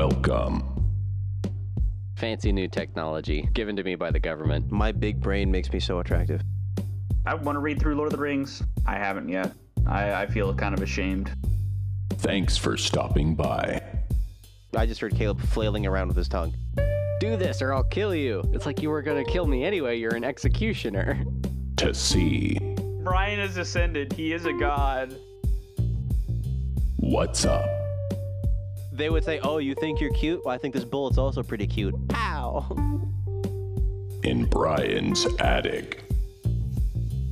Welcome. Fancy new technology given to me by the government. My big brain makes me so attractive. I want to read through Lord of the Rings. I haven't yet. I, I feel kind of ashamed. Thanks for stopping by. I just heard Caleb flailing around with his tongue. Do this or I'll kill you. It's like you were gonna kill me anyway. You're an executioner. To see Brian has ascended. He is a god. what's up. They would say, "Oh, you think you're cute? Well, I think this bullet's also pretty cute." Pow! in Brian's attic.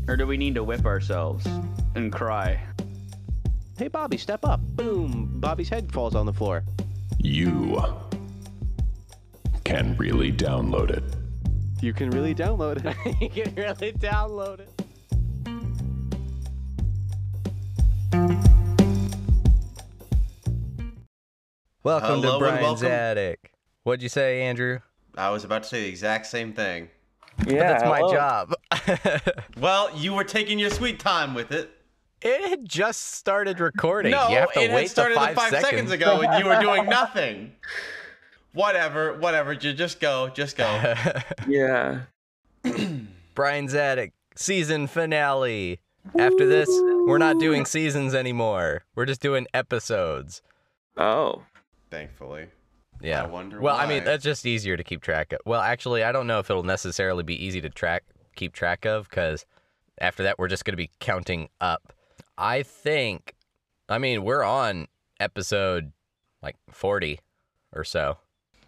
Or do we need to whip ourselves and cry? Hey, Bobby, step up! Boom! Bobby's head falls on the floor. You can really download it. You can really download it. you can really download it. Welcome Hello to Brian's welcome. Attic. What'd you say, Andrew? I was about to say the exact same thing. Yeah, that's my job. Well, you were taking your sweet time with it. it had just started recording. No, you have to it wait had started five, five seconds. ago, and you were doing nothing. Whatever, whatever. ju- Just go, just go. Yeah. Brian's Attic season finale. After this, we're not doing seasons anymore. We're just doing episodes. Oh. Thankfully. Yeah. I wonder well, I mean, that's just easier to keep track of. Well, actually, I don't know if it'll necessarily be easy to track keep track of because after that, we're just going to be counting up. I think, I mean, we're on episode like 40 or so.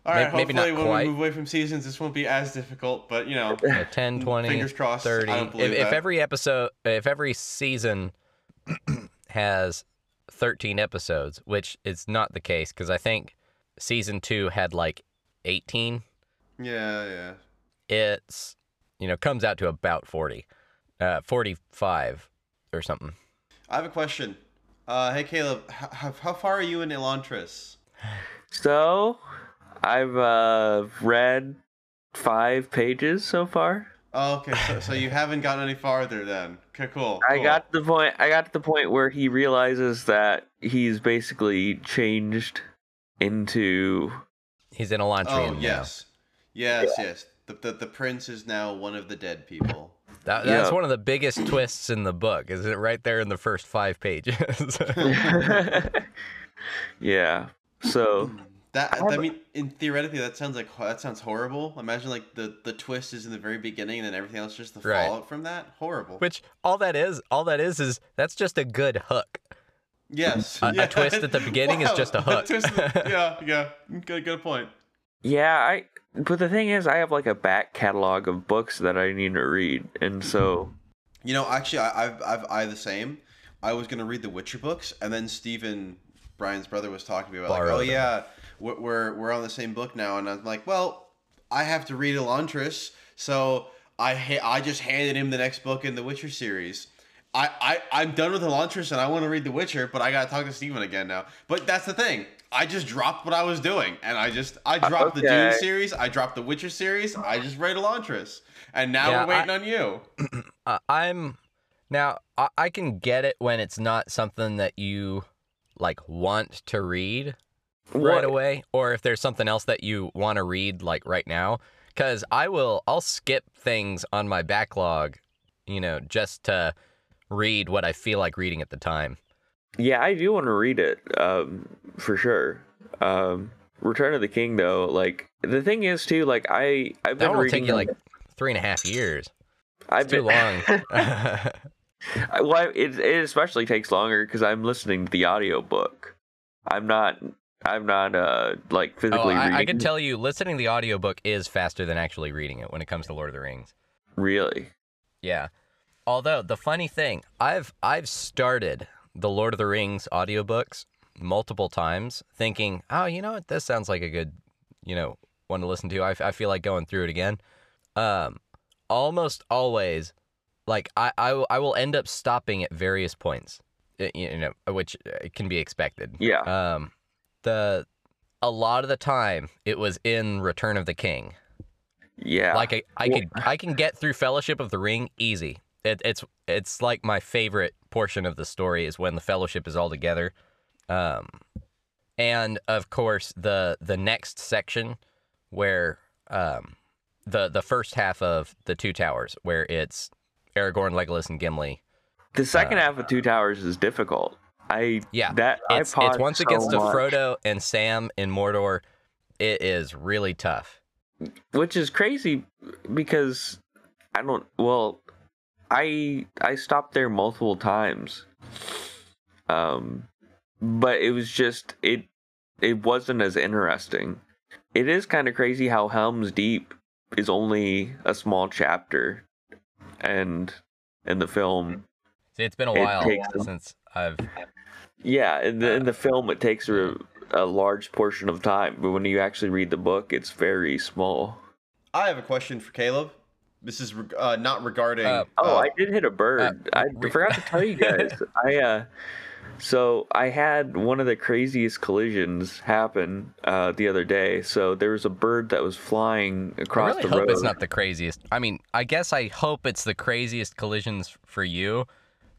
All right, Maybe- maybe hopefully when quite. we move away from seasons, this won't be as difficult. But you know, Yeah, 10, 20, Fingers crossed. I 30. don't If, if every episode, if every season has 13 episodes, which is not the case because I think season two had like 18, yeah, yeah. it's, you know, comes out to about 40, uh, 45 or something. I have a question. Uh, hey Caleb, h- how, how far are you in Elantris? So, I've uh, read five pages so far. Oh, okay, so, so you haven't gotten any farther then. Okay, cool. I got the point. I got to the point where he realizes that he's basically changed into. He's in Elantrian Oh now. yes, yes, yes. The, the the prince is now one of the dead people. That, that's Yeah. one of the biggest twists in the book, is it right there in the first five pages? yeah. So That I I mean, in theoretically, that sounds like that sounds horrible. Imagine like the the twist is in the very beginning, and then everything else just the Right. fallout from that. Horrible. Which all that is, all that is, is that's just a good hook. yes, A- a twist at the beginning is just a hook. twist at- yeah, yeah. Good, good point. yeah, I. But the thing is, I have like a back catalog of books that I need to read, and so You know, actually, I, I've I've I the same. I was gonna read the Witcher books, and then Stephen, Brian's brother, was talking to me about like, oh them. yeah, we're we're we're on the same book now, and I'm like, well, I have to read Elantris, so I ha- I just handed him the next book in the Witcher series. I, I I'm done with Elantris and I want to read The Witcher, but I gotta talk to Steven again now. But that's the thing. I just dropped what I was doing, and I just I dropped the Dune series, I dropped the Witcher series, I just read Elantris, and now Yeah, we're waiting I- on you. Uh, I'm now I, I can get it when it's not something that you like want to read right What- away, or if there's something else that you want to read like right now. Because I will, I'll skip things on my backlog, you know, just to read what I feel like reading at the time. Yeah, I do want to read it, um, for sure. Um, Return of the King, though, like the thing is too, like I I've That been reading. take you like three and a half years. I've It's too been, long. Well, it it especially takes longer because I'm listening to the audiobook. I'm not. I'm not uh like oh, physically reading. I, I can tell you, listening to the audiobook is faster than actually reading it when it comes to Lord of the Rings. Really. Yeah. Although the funny thing, I've I've started the Lord of the Rings audiobooks multiple times thinking, "Oh, you know what? This sounds like a good, you know, one to listen to. I, I feel like going through it again." Um almost always like I I, will- I will end up stopping at various points, you know, which uh, can be expected. Yeah. Um the a lot of the time it was in Return of the King. Yeah. Like I, I Well- could I can get through Fellowship of the Ring easy. It, it's it's like my favorite portion of the story is when the Fellowship is all together, um, and of course the the next section where um the the first half of the Two Towers where it's Aragorn, Legolas, and Gimli. The second half of Two Towers is difficult. I Yeah, that It's it's once so it gets to much, Frodo and Sam in Mordor, it is really tough. which is crazy because I don't. Well, I I stopped there multiple times, um, but it was just it it wasn't as interesting. It is kind of crazy how Helm's Deep is only a small chapter, and in the film, See, it's been a It while since I've yeah, in the in the film it takes a a large portion of time, but when you actually read the book, it's very small. I have a question for Caleb. This is reg- uh, not regarding. Uh, Oh, uh, I did hit a bird. I we- forgot to tell you guys. I uh so I had one of the craziest collisions happen uh the other day. So there was a bird that was flying across I across really the hope road. it's not the craziest. I mean, I guess I hope it's the craziest collisions for you,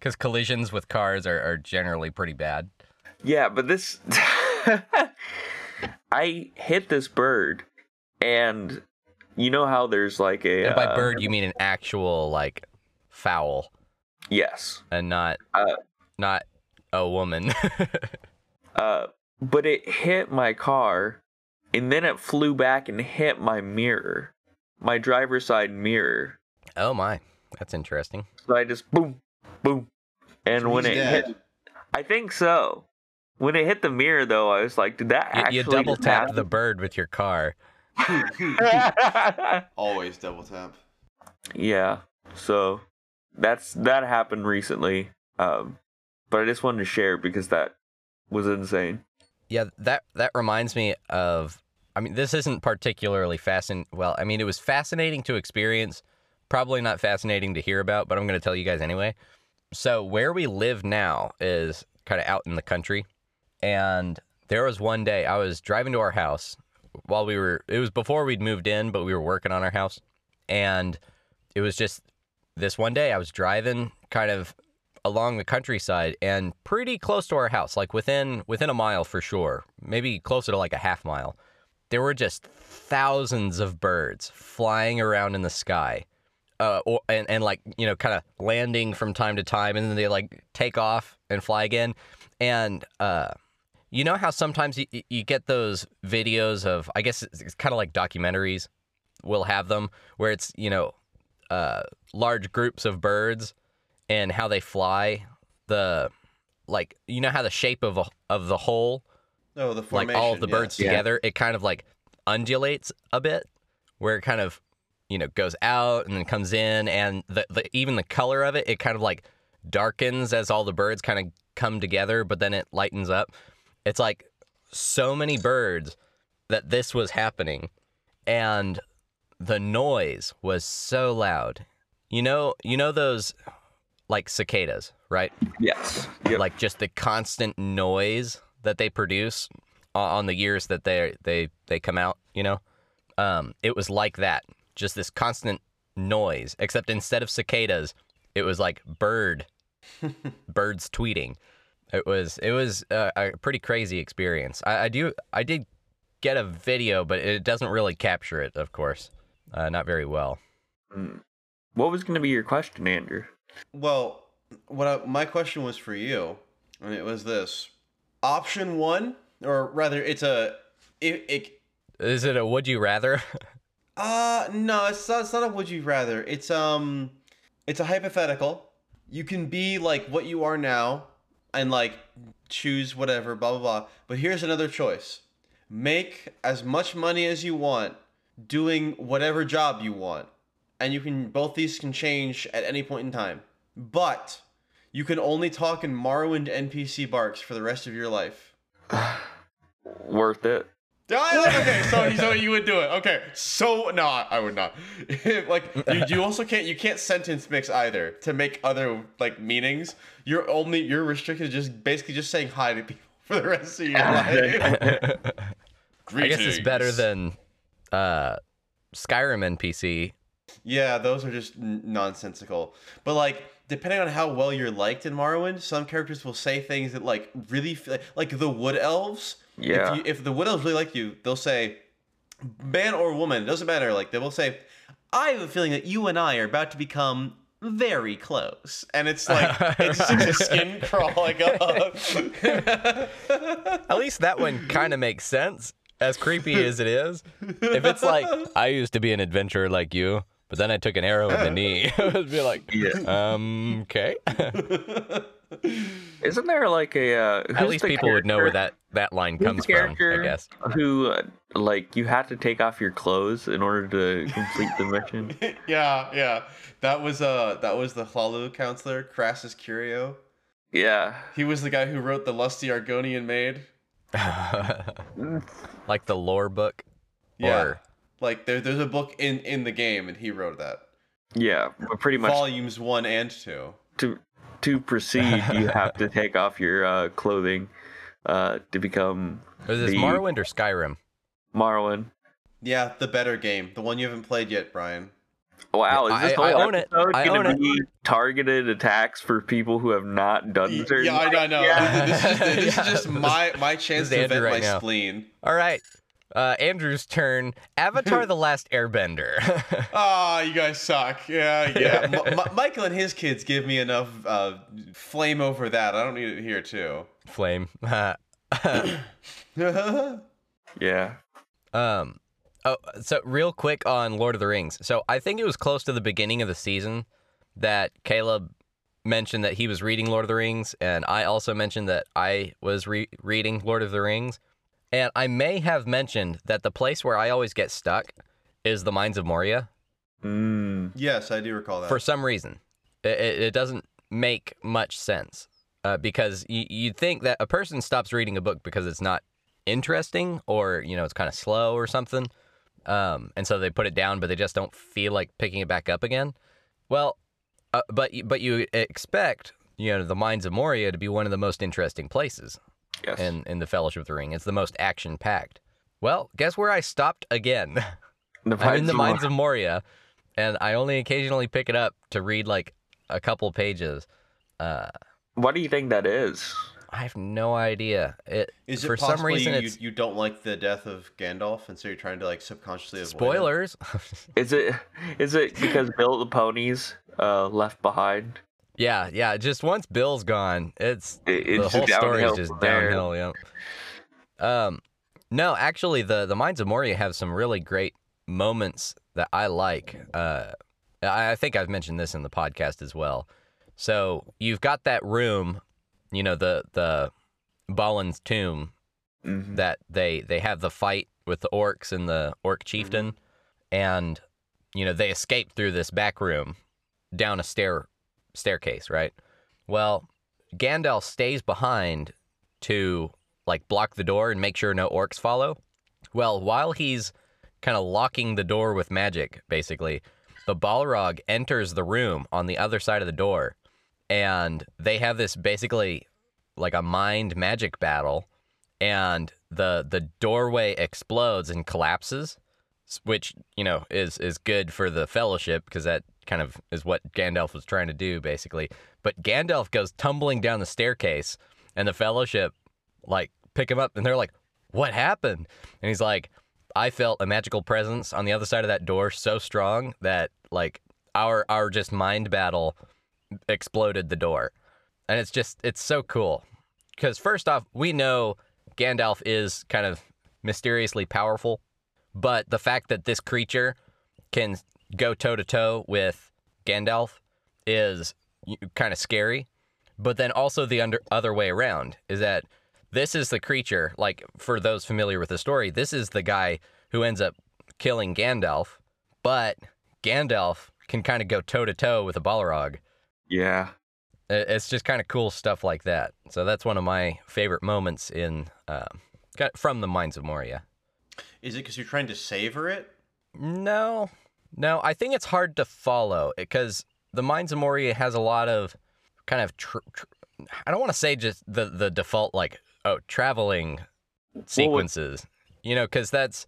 because collisions with cars are, are generally pretty bad. Yeah, but this I hit this bird and you know how there's like a And by uh, bird, you mean an actual like fowl, Yes. and not Uh, not a woman. Uh, but it hit my car, and then it flew back and hit my mirror, my driver's side mirror. oh my, that's interesting. So I just boom, boom, and so when it dead. hit, I think so. When it hit the mirror, though, I was like, "Did that You, actually?" you double just tapped the bird with your car. Always double tap. yeah. So that's that happened recently. Um, but I just wanted to share because that was insane. Yeah, that that reminds me of. I mean, this isn't particularly fascinating. Well, I mean, it was fascinating to experience. Probably not fascinating to hear about, but I'm going to tell you guys anyway. So where we live now is kind of out in the country, and there was one day I was driving to our house while we were. It was before we'd moved in, but we were working on our house, and it was just this one day I was driving kind of along the countryside and pretty close to our house, like within within a mile for sure, maybe closer to like a half mile. There were just thousands of birds flying around in the sky, uh, or, and and like you know, kind of landing from time to time, and then they like take off and fly again. And uh, you know how sometimes you, you get those videos of, I guess it's, it's kind of like documentaries. We'll have them where it's you know, uh, large groups of birds and how they fly the like you know how the shape of a, of the whole Oh, the like formation. all of the yes. birds together it kind of like undulates a bit where it kind of you know goes out and then comes in and the, the even the color of it it kind of like darkens as all the birds kind of come together but then it lightens up. It's like so many birds that this was happening and the noise was so loud. You know you know those like cicadas right? Yes. Yep. like just the constant noise that they produce on the years that they they they come out you know? Um it was like that just this constant noise except instead of cicadas it was like bird birds tweeting. It was it was a, a pretty crazy experience. I, I do i did get a video but it doesn't really capture it of course. Uh, not very well. What was going to be your question, Andrew? Well, what I, my question was for you, and it was this: option one, or rather, it's a it, it is it a would you rather Uh no, it's not, it's not a would you rather. It's um it's a hypothetical. You can be like what you are now and like choose whatever, blah blah blah. But here's another choice. Make as much money as you want doing whatever job you want. And you can both these can change at any point in time. But you can only talk in Morrowind NPC barks for the rest of your life. Worth it. Okay, so so you would do it. Okay, so no, I would not. like you, you also can't you can't sentence mix either to make other like meanings. You're only you're restricted to just basically just saying hi to people for the rest of your life. i guess it's better than uh skyrim npc Yeah, those are just n- nonsensical. But like, depending on how well you're liked in Morrowind, some characters will say things that like really feel like the Wood Elves. Yeah. If, you, if the widows really like you, they'll say, man or woman, doesn't matter. Like they will say, I have a feeling that you and I are about to become very close, and it's like it's just a skin crawling up. At least that one kind of makes sense, as creepy as it is. If it's like, I used to be an adventurer like you, but then I took an arrow in the knee, it would be like, Yeah. um, okay. Isn't there like a? Uh, At least the people would know where that, that line who's comes from, I guess. Who, uh, like, you had to take off your clothes in order to complete the mission. yeah, yeah. That was uh that was the Hlaalu counselor, Crassius Curio. Yeah. He was the guy who wrote the Lusty Argonian Maid. like the lore book. Yeah. Or, Like there, there's a book in in the game, and he wrote that. Yeah. But pretty much Volumes one and two. to to proceed, you have to take off your uh, clothing uh, to become was this the Morrowind or Skyrim? Morrowind. Yeah, the better game, the one you haven't played yet, Brian. Wow, is this I- whole I own it. episode I gonna own it. be targeted attacks for people who have not done Y- certain? Yeah, I know. I know. Yeah. This is, this is just my my chance This to vent right my now. spleen. All right. Uh, Andrew's turn. Avatar The Last Airbender. Ah, you guys suck. Yeah, yeah. M- M- Michael and his kids give me enough uh, flame over that. I don't need it here too. Flame. yeah. Um, oh, so real quick on Lord of the Rings. So I think it was close to the beginning of the season that Caleb mentioned that he was reading Lord of the Rings, and I also mentioned that I was re- reading Lord of the Rings. And I may have mentioned that the place where I always get stuck is the Mines of Moria Mm. yes, I do recall that. for some reason. It, it, it doesn't make much sense uh, because y- you'd think that a person stops reading a book because it's not interesting or you know it's kind of slow or something, um, and so they put it down, but they just don't feel like picking it back up again. Well, uh, but but you expect you know the Mines of Moria to be one of the most interesting places Yes. in in the Fellowship of the Ring. It's the most action packed. Well, guess where I stopped again? the I'm in the of Mines of Moria, and I only occasionally pick it up to read like a couple pages. Uh, What do you think that is? I have no idea. It is it for some reason you, you don't like the death of Gandalf, and so you're trying to like subconsciously avoid spoilers. Is it is it because Bill the ponies uh, left behind? Yeah, yeah. Just once Bill's gone, it's It- the whole story is just downhill. Yeah. Um, no, actually, the the Mines of Moria have some really great moments that I like. Uh, I, I think I've mentioned this in the podcast as well. So you've got that room, you know, the the Balin's tomb Mhm. that they they have the fight with the orcs and the orc chieftain, and you know they escape through this back room down a stair staircase, right? Well, Gandalf stays behind to like block the door and make sure no orcs follow. Well, while he's kind of locking the door with magic, basically, the Balrog enters the room on the other side of the door, and they have this basically like a mind magic battle, and the the doorway explodes and collapses, which you know is is good for the Fellowship because that kind of is what Gandalf was trying to do, basically. But Gandalf goes tumbling down the staircase, and the Fellowship like pick him up, and they're like, "What happened?" And he's like, "I felt a magical presence on the other side of that door so strong that like our our just mind battle exploded the door." And it's just it's so cool because first off, we know Gandalf is kind of mysteriously powerful, but the fact that this creature can go toe to toe with Gandalf is kind of scary. But then also the under, other way around is that this is the creature, like for those familiar with the story, this is the guy who ends up killing Gandalf, but Gandalf can kind of go toe to toe with a Balrog. Yeah. It's just kind of cool stuff like that. So that's one of my favorite moments in um, got- from the Mines of Moria. Is it because you're trying to savor it? No, no, I think it's hard to follow because the Mines of Moria has a lot of kind of. Tr- tr- I don't want to say just the the default like oh traveling sequences, you know, because that's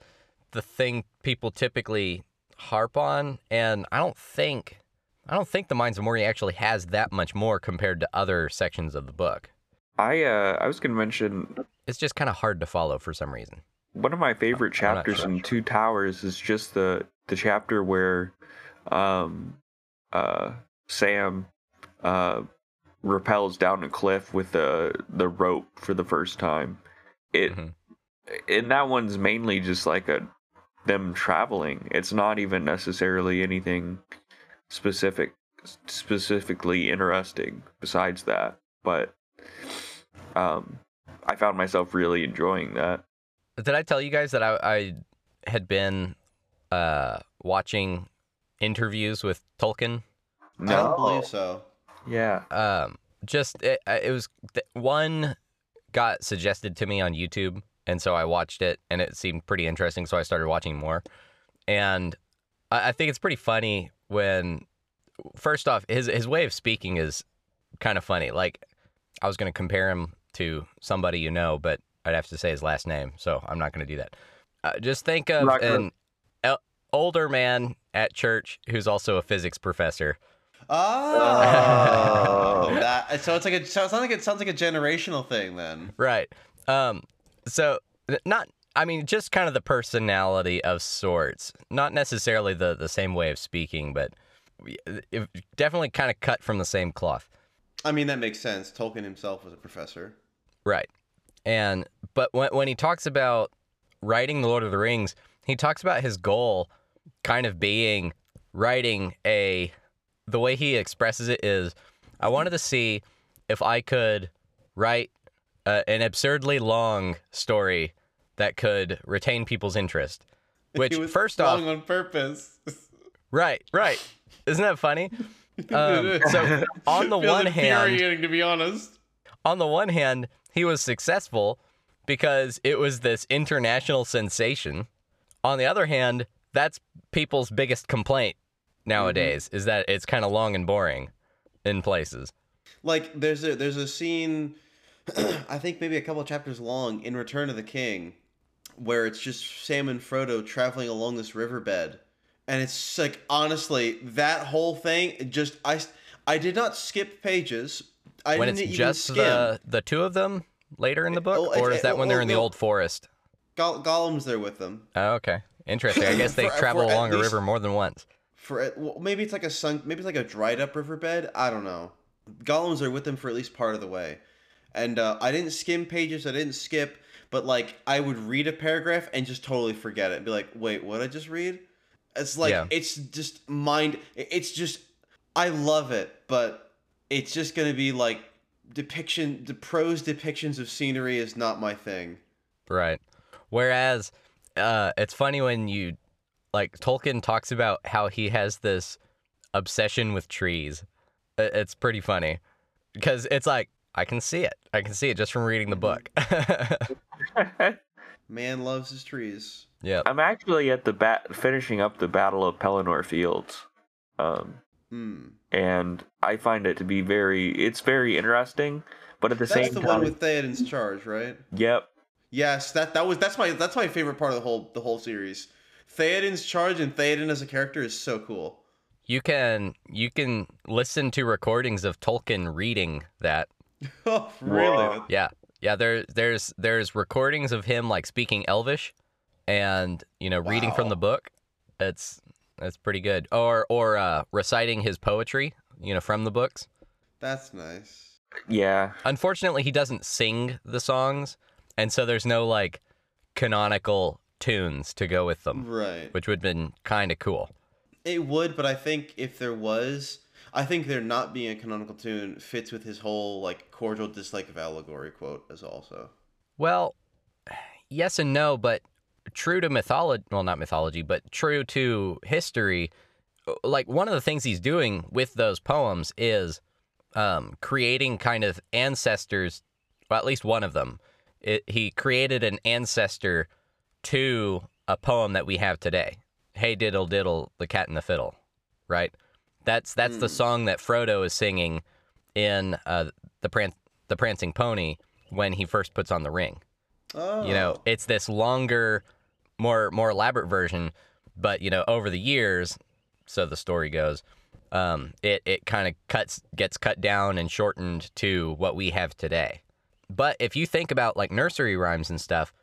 the thing people typically harp on, and I don't think I don't think the Mines of Moria actually has that much more compared to other sections of the book. I uh I was gonna mention it's just kind of hard to follow for some reason. One of my favorite chapters sure. in Two Towers is just the the chapter where um uh Sam uh rappels down a cliff with the the rope for the first time. It Mhm. and that one's mainly just like a them traveling. It's not even necessarily anything specific specifically interesting besides that. But um I found myself really enjoying that. Did I tell you guys that I, I had been uh, watching interviews with Tolkien? I don't believe so. Yeah. Um, just it, it was th- one got suggested to me on YouTube, and so I watched it, and it seemed pretty interesting. So I started watching more, and I, I think it's pretty funny when, first off, his his way of speaking is kind of funny. Like I was going to compare him to somebody you know, but I'd have to say his last name, so I'm not going to do that. Uh, just think of Not an el- older man at church who's also a physics professor. Oh, that, so it's like a so it sounds like it sounds like a generational thing then. Right. Um. So not. I mean, just kind of the personality of sorts. Not necessarily the the same way of speaking, but it, definitely kind of cut from the same cloth. I mean, that makes sense. Tolkien himself was a professor. Right. And but when when he talks about writing the Lord of the Rings, he talks about his goal kind of being writing a the way he expresses it is I wanted to see if I could write uh, an absurdly long story that could retain people's interest. Which first off, on purpose. right, right. Isn't that funny? Um, so on the one hand, to be honest. on the one hand, he was successful because it was this international sensation. On the other hand, that's people's biggest complaint nowadays mm-hmm. is that it's kind of long and boring in places. Like there's a there's a scene, I think maybe a couple of chapters long in Return of the King, where it's just Sam and Frodo traveling along this riverbed, and it's like honestly that whole thing just I I did not skip pages. I when didn't it's even just skim. the the two of them later in the book, oh, or is that when they're oh, in the old forest? Goll- Gollum's there with them. Oh, okay, interesting. I guess they For- travel for along a river more than once. For it- well, maybe it's like a sunk, maybe it's like a dried up riverbed. I don't know. Gollum's are with them for at least part of the way, and uh, I didn't skim pages. I didn't skip, but like I would read a paragraph and just totally forget it. And be like, wait, what did I just read? It's like Yeah. it's just mind. It's just I love it, but it's just gonna be like depiction. The prose depictions of scenery is not my thing. Right. Whereas, uh, it's funny when you, like, Tolkien talks about how he has this obsession with trees. It's pretty funny because it's like, I can see it. I can see it just from reading the book. Man loves his trees. yeah. I'm actually at the bat finishing up the Battle of Pelennor Fields. Um Hmm. and I find it to be very it's very interesting, but at the That's same the time That's the one with Theoden's charge, right? Yep. Yes, that that was that's my that's my favorite part of the whole the whole series. Theoden's charge and Theoden as a character is so cool. You can you can listen to recordings of Tolkien reading that. Oh, really? Whoa. Yeah. Yeah, there there's there's recordings of him like speaking Elvish and, you know, reading from the book. It's it's pretty good. Or or uh reciting his poetry, you know, from the books. That's nice. Yeah. Unfortunately, he doesn't sing the songs, and so there's no like canonical tunes to go with them, Right. which would have been kind of cool. It would, but I think if there was, I think there not being a canonical tune fits with his whole like cordial dislike of allegory quote as also. Well, yes and no, but true to mythology, well, not mythology, but true to history, like one of the things he's doing with those poems is um, creating kind of ancestors, well, at least one of them. It, he created an ancestor to a poem that we have today. Hey diddle diddle, the cat and the fiddle, right? That's that's the song that Frodo is singing in uh, the Pran- the Prancing Pony when he first puts on the ring. Oh. You know, it's this longer, more more elaborate version, but you know, over the years, so the story goes, um, it it kind of cuts gets cut down and shortened to what we have today. But if you think about like nursery rhymes and stuff,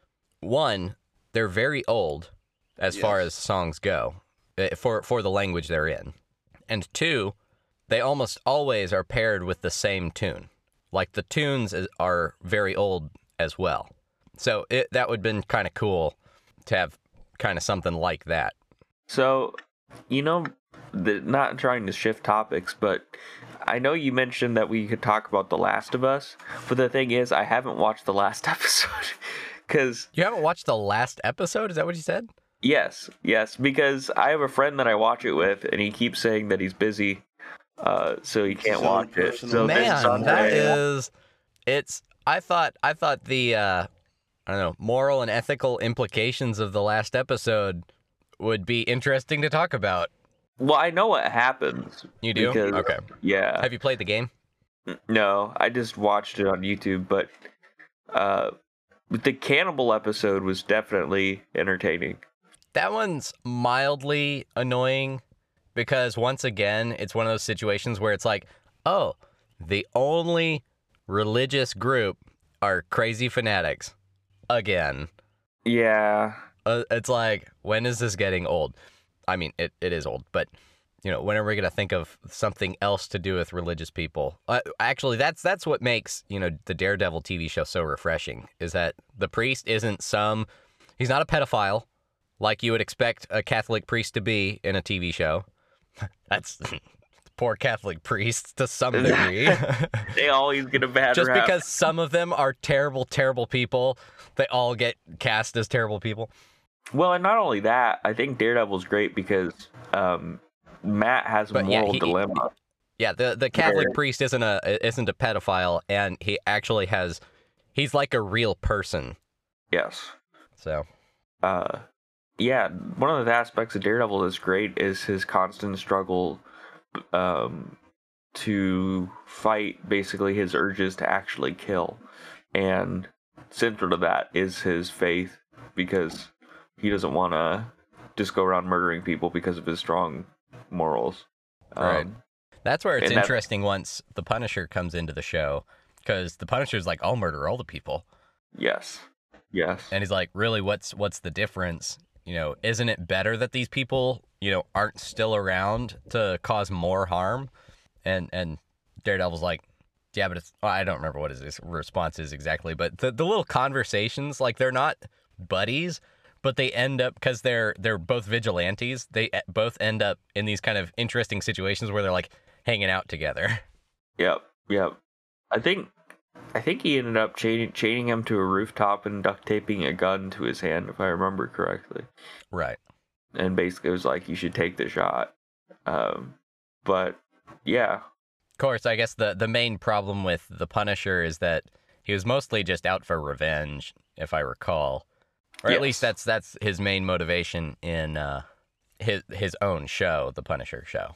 one, they're very old as far as songs go eh, for for the language they're in. And two, they almost always are paired with the same tune. Like the tunes is, are very old as well. So it that would have been kind of cool to have kind of something like that. So, you know, the, not trying to shift topics, but I know you mentioned that we could talk about The Last of Us. But the thing is, I haven't watched the last episode. Because, You haven't watched the last episode? Is that what you said? yes, yes, because I have a friend that I watch it with, and he keeps saying that he's busy. Uh, so he can't His own watch it. So Man, Sunday, that is it's I thought I thought the uh I don't know, moral and ethical implications of the last episode would be interesting to talk about. Well, I know what happens. You do? Because- okay. Yeah. Have you played the game? No, I just watched it on YouTube, but uh, the cannibal episode was definitely entertaining. That one's mildly annoying because once again, it's one of those situations where it's like, oh, the only religious group are crazy fanatics. Again. Yeah, Uh, it's like, when is this getting old? I mean, it, it is old, but you know, when are we gonna think of something else to do with religious people? Uh, actually, that's that's what makes you know the Daredevil TV show so refreshing. Is that the priest isn't some, he's not a pedophile, like you would expect a Catholic priest to be in a TV show. that's poor Catholic priests to some degree. they always get a bad Just rap. because some of them are terrible, terrible people, they all get cast as terrible people. Well, and not only that, I think Daredevil's great because um, Matt has a But yeah, moral he- dilemma. Yeah, the the Catholic Where- priest isn't a isn't a pedophile, and he actually has he's like a real person. Yes. So Uh, yeah, one of the aspects of Daredevil that's great is his constant struggle um, to fight basically his urges to actually kill. And central to that is his faith because he doesn't want to just go around murdering people because of his strong morals. Right. Um, that's where it's that- interesting once the Punisher comes into the show, because the Punisher's like, "I'll murder all the people," yes. Yes. and he's like, "Really? What's what's the difference? You know, isn't it better that these people, you know, aren't still around to cause more harm?" And and Daredevil's like, "Yeah, but it's well, I don't remember what his response is exactly, but the the little conversations, like they're not buddies." But they end up because they're they're both vigilantes. They e- both end up in these kind of interesting situations where they're like hanging out together. Yep, yep. I think I think he ended up chaining, chaining him to a rooftop and duct taping a gun to his hand, if I remember correctly. Right. And basically, it was like you should take the shot. Um, but yeah, Of course, I guess the the main problem with the Punisher is that he was mostly just out for revenge, if I recall, or at least that's that's his main motivation in uh, his his own show, the Punisher show.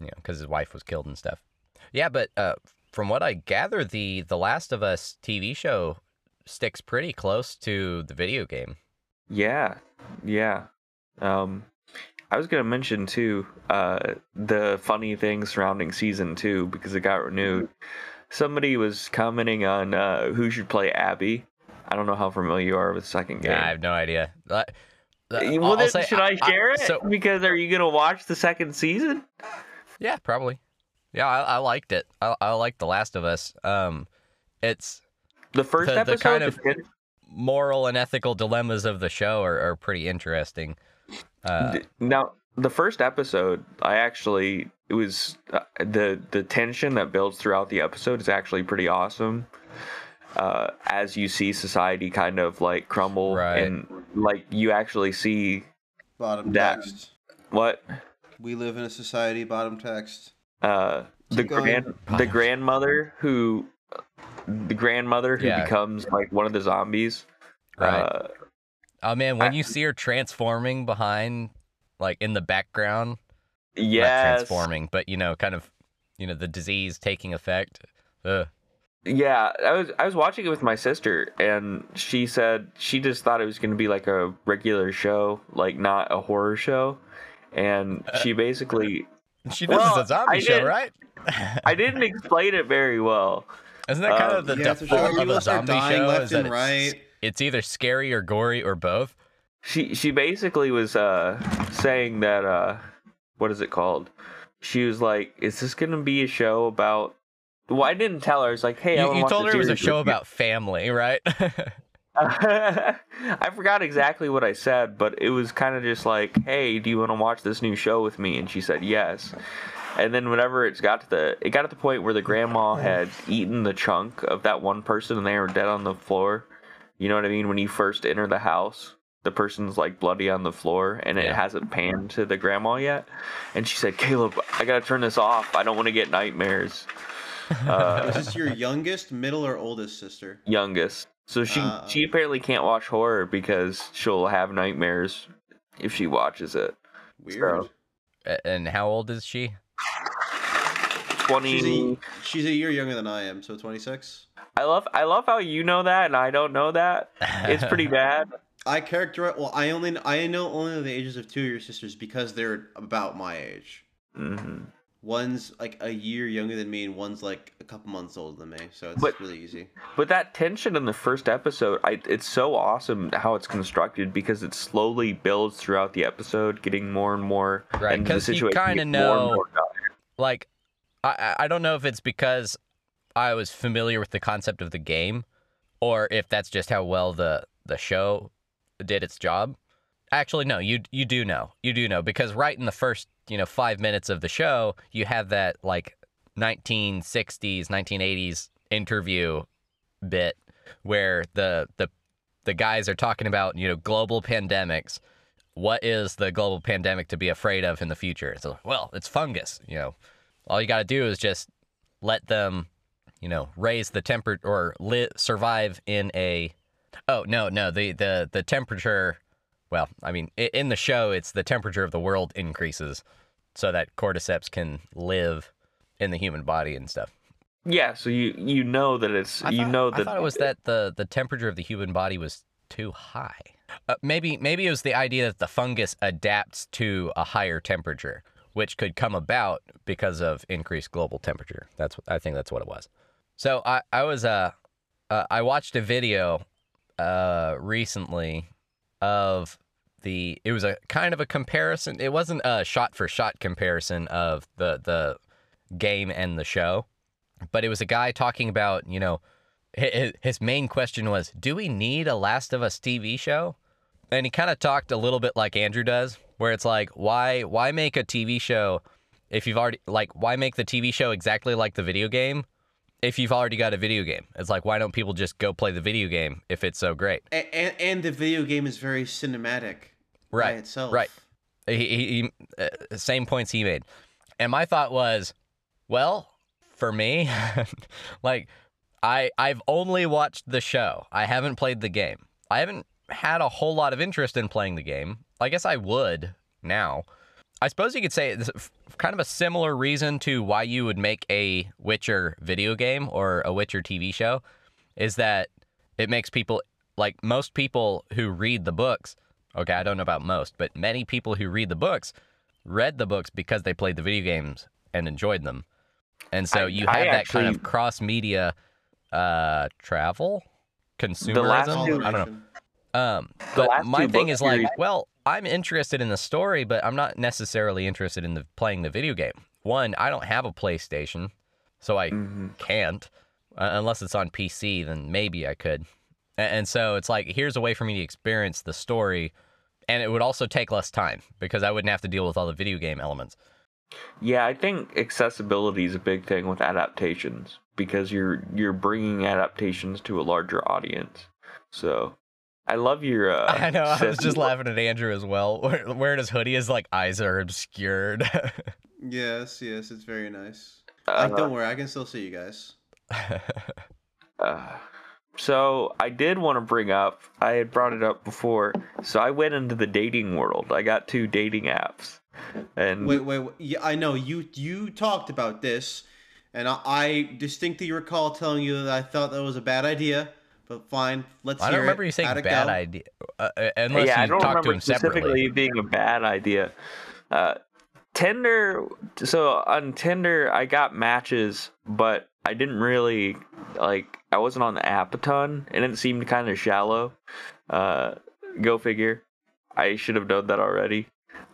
You know, because his wife was killed and stuff. Yeah, but uh, from what I gather, the the Last of Us TV show sticks pretty close to the video game. yeah, yeah. Um, I was gonna mention too uh, the funny thing surrounding season two because it got renewed. Somebody was commenting on uh, who should play Abby. I don't know how familiar you are with second game. Yeah, I have no idea. Well, then, say- should I share it? So because are you gonna watch the second season? yeah, probably. Yeah, I, I liked it. I, I liked The Last of Us. Um, it's The first The- the episode, kind of- moral and ethical dilemmas of the show are, are pretty interesting. Uh, now the first episode, I actually it was uh, the the tension that builds throughout the episode is actually pretty awesome. Uh, as you see society kind of like crumble, Right. and like you actually see Bottom That- text. what We live in a society. Bottom text. uh, the going. grand the grandmother who the grandmother who Yeah. becomes like one of the zombies. Right. Uh, oh man, when I- you see her transforming behind, like in the background, yeah, transforming, but you know, kind of, you know, the disease taking effect. Ugh. Yeah, I was I was watching it with my sister, and she said she just thought it was going to be like a regular show, like not a horror show, and she basically She knows Well, it's a zombie show, right? I didn't explain it very well. Isn't that kind Um, of the yeah, for sure. default of a zombie show? left Is that and it's, right. it's either scary or gory or both? She she basically was uh saying that uh what is it called? She was like, "Is this gonna be a show about?" Well, I didn't tell her. I was like, "Hey, I You, you watch told her it was a show with you." about family, right? I forgot exactly what I said, but it was kind of just like, "Hey, do you want to watch this new show with me?" And she said yes. And then whenever it's got to the, it got to the point where the grandma had eaten the chunk of that one person and they were dead on the floor. You know what I mean? When you first enter the house, the person's like bloody on the floor and it Yeah. hasn't panned to the grandma yet. And she said, "Caleb, I gotta turn this off. I don't want to get nightmares." Uh, Is this your youngest, middle, or oldest sister? youngest. So she Uh. she apparently can't watch horror because she'll have nightmares if she watches it. Weird. A- and how old is she? Twenty. She's a, she's a year younger than I am, so 26. I love I love how you know that and I don't know that. It's pretty bad. I characterize. Well, I only I know only the ages of two of your sisters because they're about my age. hmm One's like a year younger than me, and one's like a couple months older than me. So it's But- really easy. But that tension in the first episode, I, it's so awesome how it's constructed because it slowly builds throughout the episode, getting more and more. Right, because the 'cause you kinda gets more know- more like I I- I don't know if it's because I was familiar with the concept of the game or if that's just how well the the show did its job. Actually no, you you do know. You do know because right in the first, you know, 5 minutes of the show, you have that like 1960s, 1980s interview bit where the the the guys are talking about, you know, global pandemics. What is the global pandemic to be afraid of in the future? So, well, it's fungus, you know. All you got to do is just let them, you know, raise the temper or li- survive in a. Oh no, no, the the the temperature. Well, I mean, in the show, it's the temperature of the world increases, so that cordyceps can live in the human body and stuff. Yeah, so you you know that it's I you thought, know I that thought it was that the the temperature of the human body was too high. Uh, maybe maybe it was the idea that the fungus adapts to a higher temperature, which could come about because of increased global temperature. That's what I think that's what it was. So I I was uh, uh I watched a video uh recently of the it was a kind of a comparison. It wasn't a shot for shot comparison of the the game and the show but it was a guy talking about, you know, his, main question was, do we need a Last of Us TV show? And he kind of talked a little bit like Andrew does, where it's like, why why make a TV show if you've already like why make the TV show exactly like the video game if you've already got a video game? It's like why don't people just go play the video game if it's so great? And, and, and the video game is very cinematic by Right, itself. right. He, he, he uh, same points he made, and my thought was, well, for me, like I I've only watched the show. I haven't played the game. I haven't had a whole lot of interest in playing the game. I guess I would now. I suppose you could say it's kind of a similar reason to why you would make a Witcher video game or a Witcher TV show is that it makes people like most people who read the books. Okay, I don't know about most, but many people who read the books read the books because they played the video games and enjoyed them. And so I- you I have that kind of cross media uh travel consumerism. last I don't know. Um, but my thing is like, well, I'm interested in the story, but I'm not necessarily interested in the playing the video game. One, I don't have a PlayStation, so I Mm-hmm. can't uh, unless it's on PC. Then maybe I could. A- And so it's like here's a way for me to experience the story, and it would also take less time because I wouldn't have to deal with all the video game elements. Yeah, I think accessibility is a big thing with adaptations because you're you're bringing adaptations to a larger audience. So, I love your. Uh, I know. I was just laughing at Andrew as well. Wear- Wearing his hoodie, is like eyes are obscured. Yes, yes, it's very nice. Uh, like, don't worry, I can still see you guys. Uh, so I did want to bring up. I had brought it up before. So I went into the dating world. I got two dating apps, and Wait, wait, wait. Yeah, I know you. You talked about this, and I, I distinctly recall telling you that I thought that was a bad idea. But fine, let's I hear don't remember it. you saying How'd it bad go? idea, uh, uh, unless yeah, I you don't talked to remember him specifically separately. being a bad idea. Uh, Tinder. So on Tinder, I got matches, but I didn't really like. I wasn't on the app a ton, and it seemed kind of shallow. Uh, go figure. I should have known that already.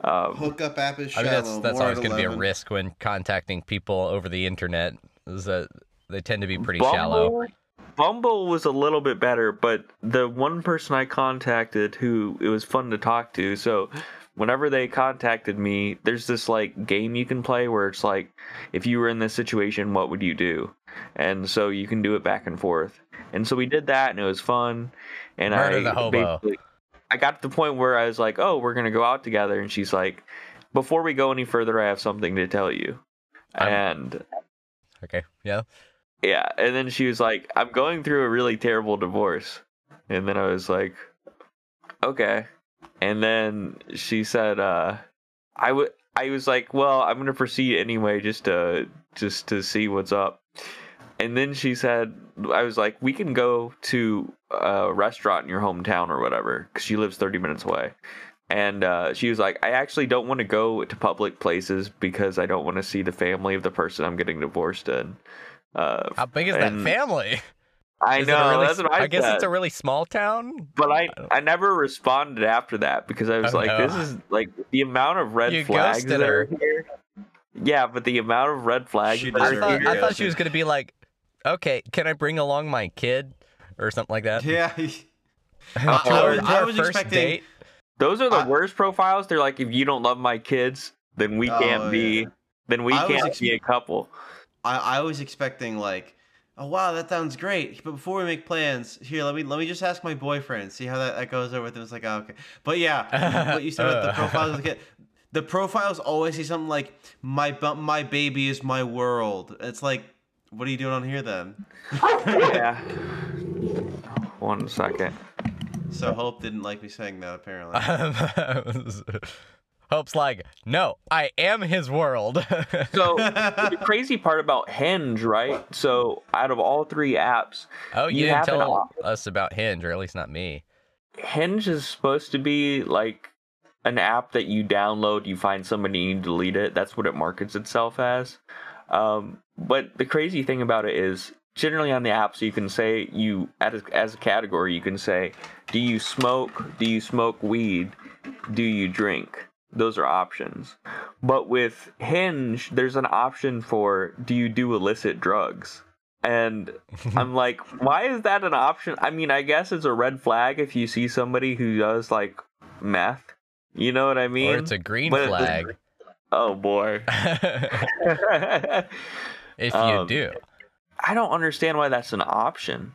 Um, Hookup app is shallow. I mean, that's that's always going to be a risk when contacting people over the internet. Is that they tend to be pretty shallow. Bumble, Bumble was a little bit better, but the one person I contacted who it was fun to talk to. So whenever they contacted me, there's this like game you can play where it's like, if you were in this situation, what would you do? And so you can do it back and forth. And so we did that, and it was fun. And Murder I the hobo. basically- I got to the point where I was like, oh, we're gonna go out together, and she's like, before we go any further, I have something to tell you. I'm- and Okay, yeah. yeah, and then she was like, "I'm going through a really terrible divorce," and then I was like, "Okay," and then she said, "Uh, I would." I was like, "Well, I'm gonna proceed anyway, just to just to see what's up." And then she said, "I was like, we can go to a restaurant in your hometown or whatever, because she lives 30 minutes away." And uh, she was like, I actually don't want to go to public places because I don't want to see the family of the person I'm getting divorced in. Uh, How big is And- that family? I Is know really that's what I, I guess said. it's a really small town. but I don't- I never responded after that because I was Oh, like, no. this is like the amount of red You flags ghosted that are here. Yeah, but the amount of red flags She I are thought, it. I thought she was gonna be like, okay, can I bring along my kid or something like that? Yeah. to uh, I our, was- I our was first expecting- date. Those are the I- worst profiles. They're like, if you don't love my kids, then we Oh, can't be. yeah. Then we I can't ex- be a couple. I, I was expecting like, oh wow, that sounds great. But before we make plans, here let me let me just ask my boyfriend, see how that, that goes over with him. It's like, oh, okay. But yeah, what you said about the uh. profiles of the kid. The profiles always say something like, my my baby is my world. It's like, what are you doing on here then? yeah. One second. So Hope didn't like me saying that apparently. Hope's like, no, I am his world. So the crazy part about Hinge, right? So out of all three apps, oh, you, You didn't tell op- us about Hinge, or at least not me. Hinge is supposed to be like an app that you download, you find somebody, and you delete it. That's what it markets itself as. Um, but the crazy thing about it is, generally on the apps, you can say you as as a category, you can say, do you smoke? Do you smoke weed? Do you drink? Those are options. But with Hinge, there's an option for do you do illicit drugs? And I'm like, why is that an option? I mean, I guess it's a red flag if you see somebody who does like meth. You know what I mean? or it's a green But it- flag. Oh boy. if you Um, do. I don't understand why that's an option.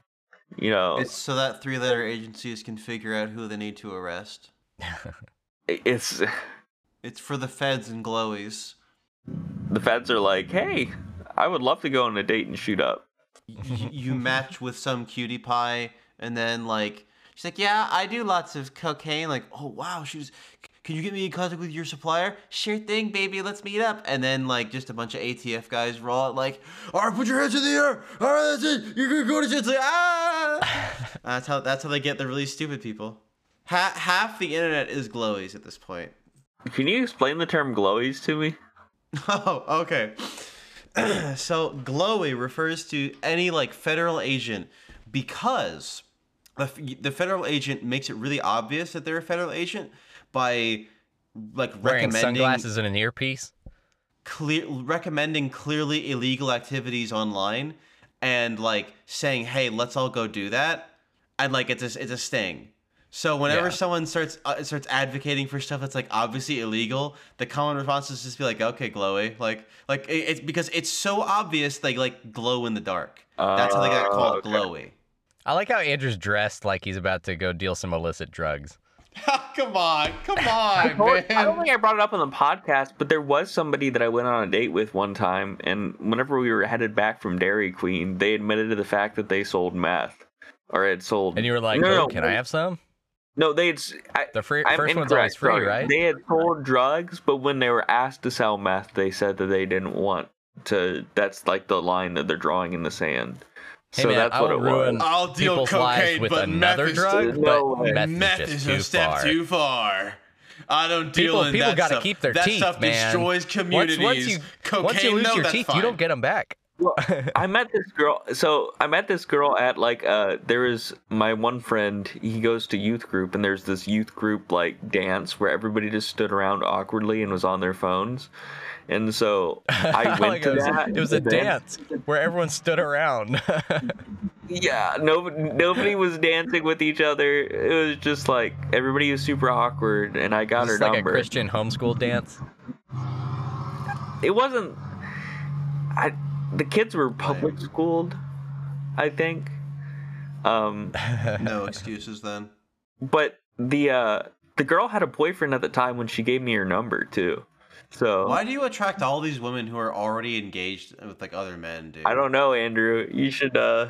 You know, it's so that three letter agencies can figure out who they need to arrest. it's It's for the feds and glowies. the feds are like, hey, I would love to go on a date and shoot up. you, you match with some cutie pie, and then like she's like, "Yeah, I do lots of cocaine." Like, "Oh wow, she's. Can you get me in contact with your supplier? Sure thing, baby. Let's meet up." And then like just a bunch of ATF guys roll out like, "All right, put your hands in the air. All right, that's it. You're gonna go to jail." Like, ah. that's how that's how they get the really stupid people. Ha- half the internet is glowies at this point. Can you explain the term glowies to me? Oh, okay. so glowy refers to any like federal agent because the, the federal agent makes it really obvious that they're a federal agent by like Wearing recommending sunglasses and an earpiece. clear recommending clearly illegal activities online and like saying hey let's all go do that and like it's a, it's a sting so whenever Yeah. someone starts uh, starts advocating for stuff that's like obviously illegal the common response is just be like okay glowy like like it, it's because it's so obvious they like glow in the dark that's how they got Oh, called okay. glowy I like how Andrew's dressed like he's about to go deal some illicit drugs. come on come I, on told- I don't think I brought it up on the podcast, but there was somebody that I went on a date with one time, and whenever we were headed back from Dairy Queen, they admitted to the fact that they sold meth, or had sold. And you were like, no, oh, no, can I have some? No, they had. s- I, The free, I'm first one's always free, sorry. right? They had sold drugs, but when they were asked to sell meth, they said that they didn't want to. That's like the line that they're drawing in the sand. Hey, so man, that's I what it ruin was. I'll deal people's cocaine, with but another meth is drug, no but way. meth, Meth is is just too step far. too far. I don't deal People, in people that gotta stuff. keep their that teeth, stuff man. destroys Once, communities. once you, Cocaine, once you lose no, your teeth, fine. you don't get them back. Well, I met this girl. So I met this girl at like uh there was my one friend. He goes to youth group, and there's this youth group like dance where everybody just stood around awkwardly and was on their phones. And so I went Like to it was, that. it was a then- dance where everyone stood around. Yeah, no, nobody was dancing with each other. It was just like everybody was super awkward, and I got her like number. a Christian homeschool dance. It wasn't. I the kids were public schooled, I think. Um, No excuses then. but the uh the girl had a boyfriend at the time when she gave me her number too. So Why do you attract all these women who are already engaged with like other men, dude? I don't know, Andrew. You should uh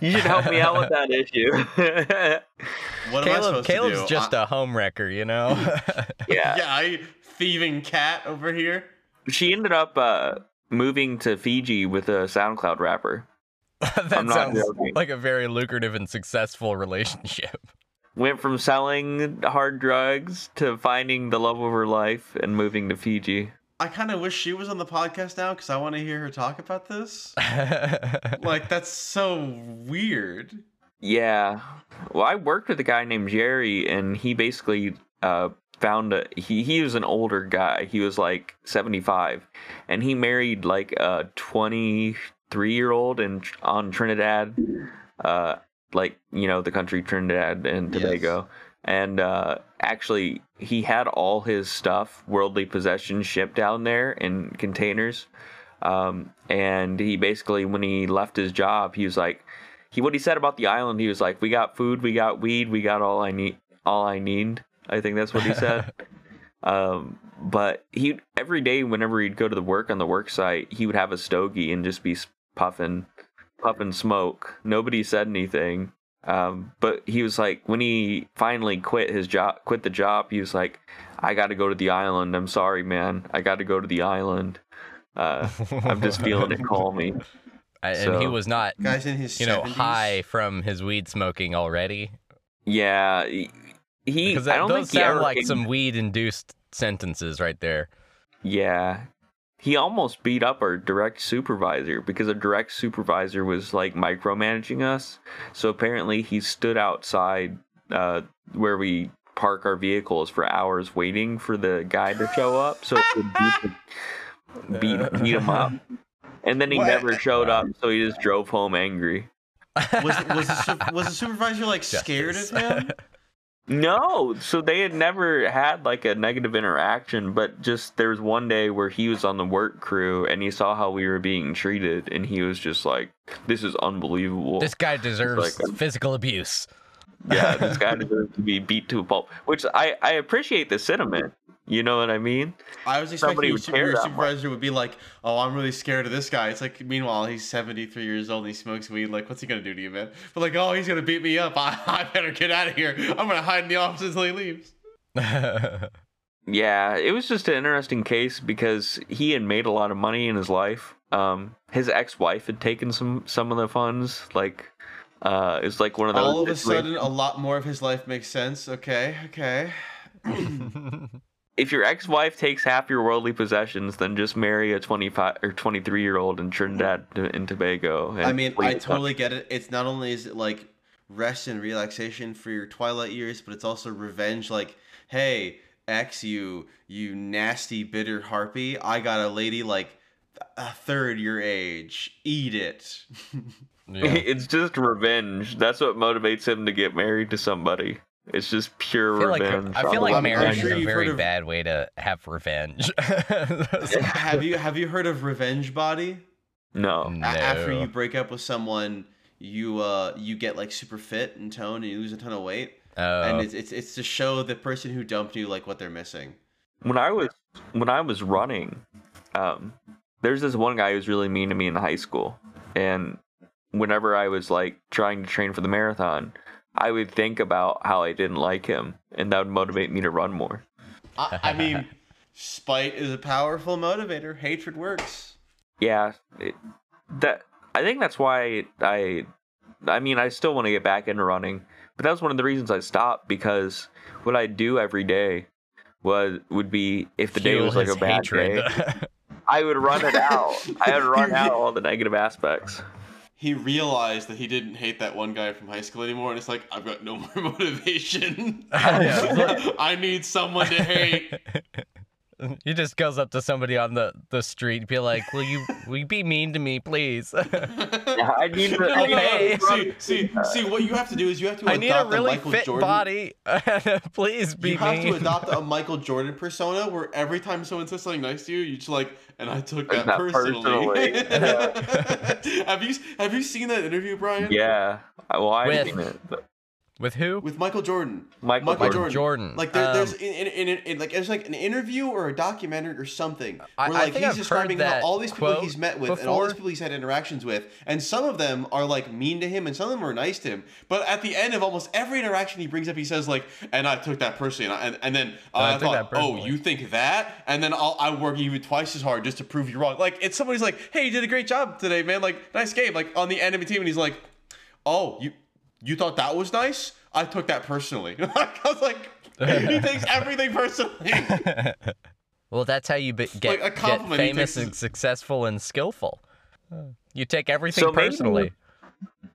you should help me out with that issue. What am I supposed Caleb's to do? just I- a home wrecker, you know. yeah. yeah, I thieving cat over here. She ended up uh moving to Fiji with a SoundCloud rapper. that I'm sounds joking. like a very lucrative and successful relationship. Went from selling hard drugs to finding the love of her life and moving to Fiji. I kind of wish she was on the podcast now because I want to hear her talk about this. like that's so weird. Yeah. Well, I worked with a guy named Jerry, and he basically uh, found a. He, he was an older guy. He was like 75, and he married like a 23 year old in on Trinidad, uh, like you know the country Trinidad and Yes. Tobago. And uh, actually, he had all his stuff, worldly possessions, shipped down there in containers. Um, and he basically, when he left his job, he was like, he what he said about the island. He was like, "We got food, we got weed, we got all I need, all I need." I think that's what he said. um, but he every day, whenever he'd go to the work on the work site, he would have a stogie and just be puffing, puffing smoke. Nobody said anything. Um, but he was like, when he finally quit his job, quit the job, he was like, "I got to go to the island. I'm sorry, man. I got to go to the island. Uh, I'm just feeling it call me." and he was not, Guys in his you know, high from his weed smoking already. Yeah, he. he Because I that don't those think he sound ever like came- some weed-induced sentences right there. Yeah. He almost beat up our direct supervisor because our direct supervisor was like micromanaging us. So apparently he stood outside uh, where we park our vehicles for hours waiting for the guy to show up so he could beat, the- beat, beat him up. And then he What? never showed up, so he just drove home angry. was was the, was the supervisor like scared of him? No, so they had never had like a negative interaction, but just there was one day where he was on the work crew and he saw how we were being treated, and he was just like, "This is unbelievable." This guy deserves like- um, physical abuse. yeah, this guy deserves to be beat to a pulp. Which I I appreciate the sentiment. You know what I mean? I was Somebody expecting your, would your that much. supervisor would be like, "Oh, I'm really scared of this guy." It's like, meanwhile, he's 73 years old and he smokes weed. Like, what's he gonna do to you, man? But like, oh, he's gonna beat me up. I, I better get out of here. I'm gonna hide in the office until he leaves. Yeah, it was just an interesting case because he had made a lot of money in his life. Um, his ex-wife had taken some some of the funds. Like, uh, it's like one of those. All of a situations- sudden, a lot more of his life makes sense. Okay, okay. if your ex-wife takes half your worldly possessions, then just marry a 25 or 23 year old in Trinidad and Tobago. and I mean, I totally get it. It's not only is it like rest and relaxation for your twilight years, but it's also revenge. Like, hey, ex, you you nasty bitter harpy. I got a lady like a third your age. Eat it. Yeah. It's just revenge. That's what motivates him to get married to somebody. It's just pure I feel like, revenge. I feel like marriage sure is a very heard of- bad way to have revenge. have you have you heard of revenge body? no. A- after you break up with someone, you uh you get like super fit and toned and you lose a ton of weight. Oh. And it's, it's it's to show the person who dumped you like what they're missing. When I was when I was running, um, there's this one guy who was really mean to me in high school, and whenever I was like trying to train for the marathon, I would think about how I didn't like him, and that would motivate me to run more. I, I mean, spite is a powerful motivator. Hatred works. yeah it, that i think that's why i i mean i still want to get back into running but that was one of the reasons i stopped because what i do every day was would be if the day was like a bad hatred. day I would run it out. I would run out all the negative aspects. He realized that he didn't hate that one guy from high school anymore, and it's like I've got no more motivation. I need someone to hate. He just goes up to somebody on the, the street, be like, "Will you will you be mean to me, please? I need to. No, I no, no, need no. See, see, see. What you have to do is you have to I need a really Michael fit Jordan. body. please be You have mean." to adopt a Michael Jordan persona where every time someone says something nice to you, you just like, and I took that Not personally. personally. have you have you seen that interview, Brian? Yeah. Well, I've With- seen it. But With who? With Michael Jordan. Michael, Michael Jordan. Jordan. Like there, there's Um, in, in, in, in like it's like an interview or a documentary or something where I- I like think he's I've describing heard how that all these people he's met with and all these people he's had interactions with, and some of them are like mean to him and some of them are nice to him. But at the end of almost every interaction he brings up, he says like, "And I took that personally," and, I, and, and then uh, I I, thought, "Oh, you think that?" And then I'll I work even twice as hard just to prove you wrong. Like it's somebody's like, "Hey, you did a great job today, man. Like nice game." Like on the enemy team, and he's like, "Oh, you you thought that was nice?" I took that personally. I was like, he takes everything personally. well, that's how you be- get, Like, get famous takes and successful and skillful. You take everything So personally.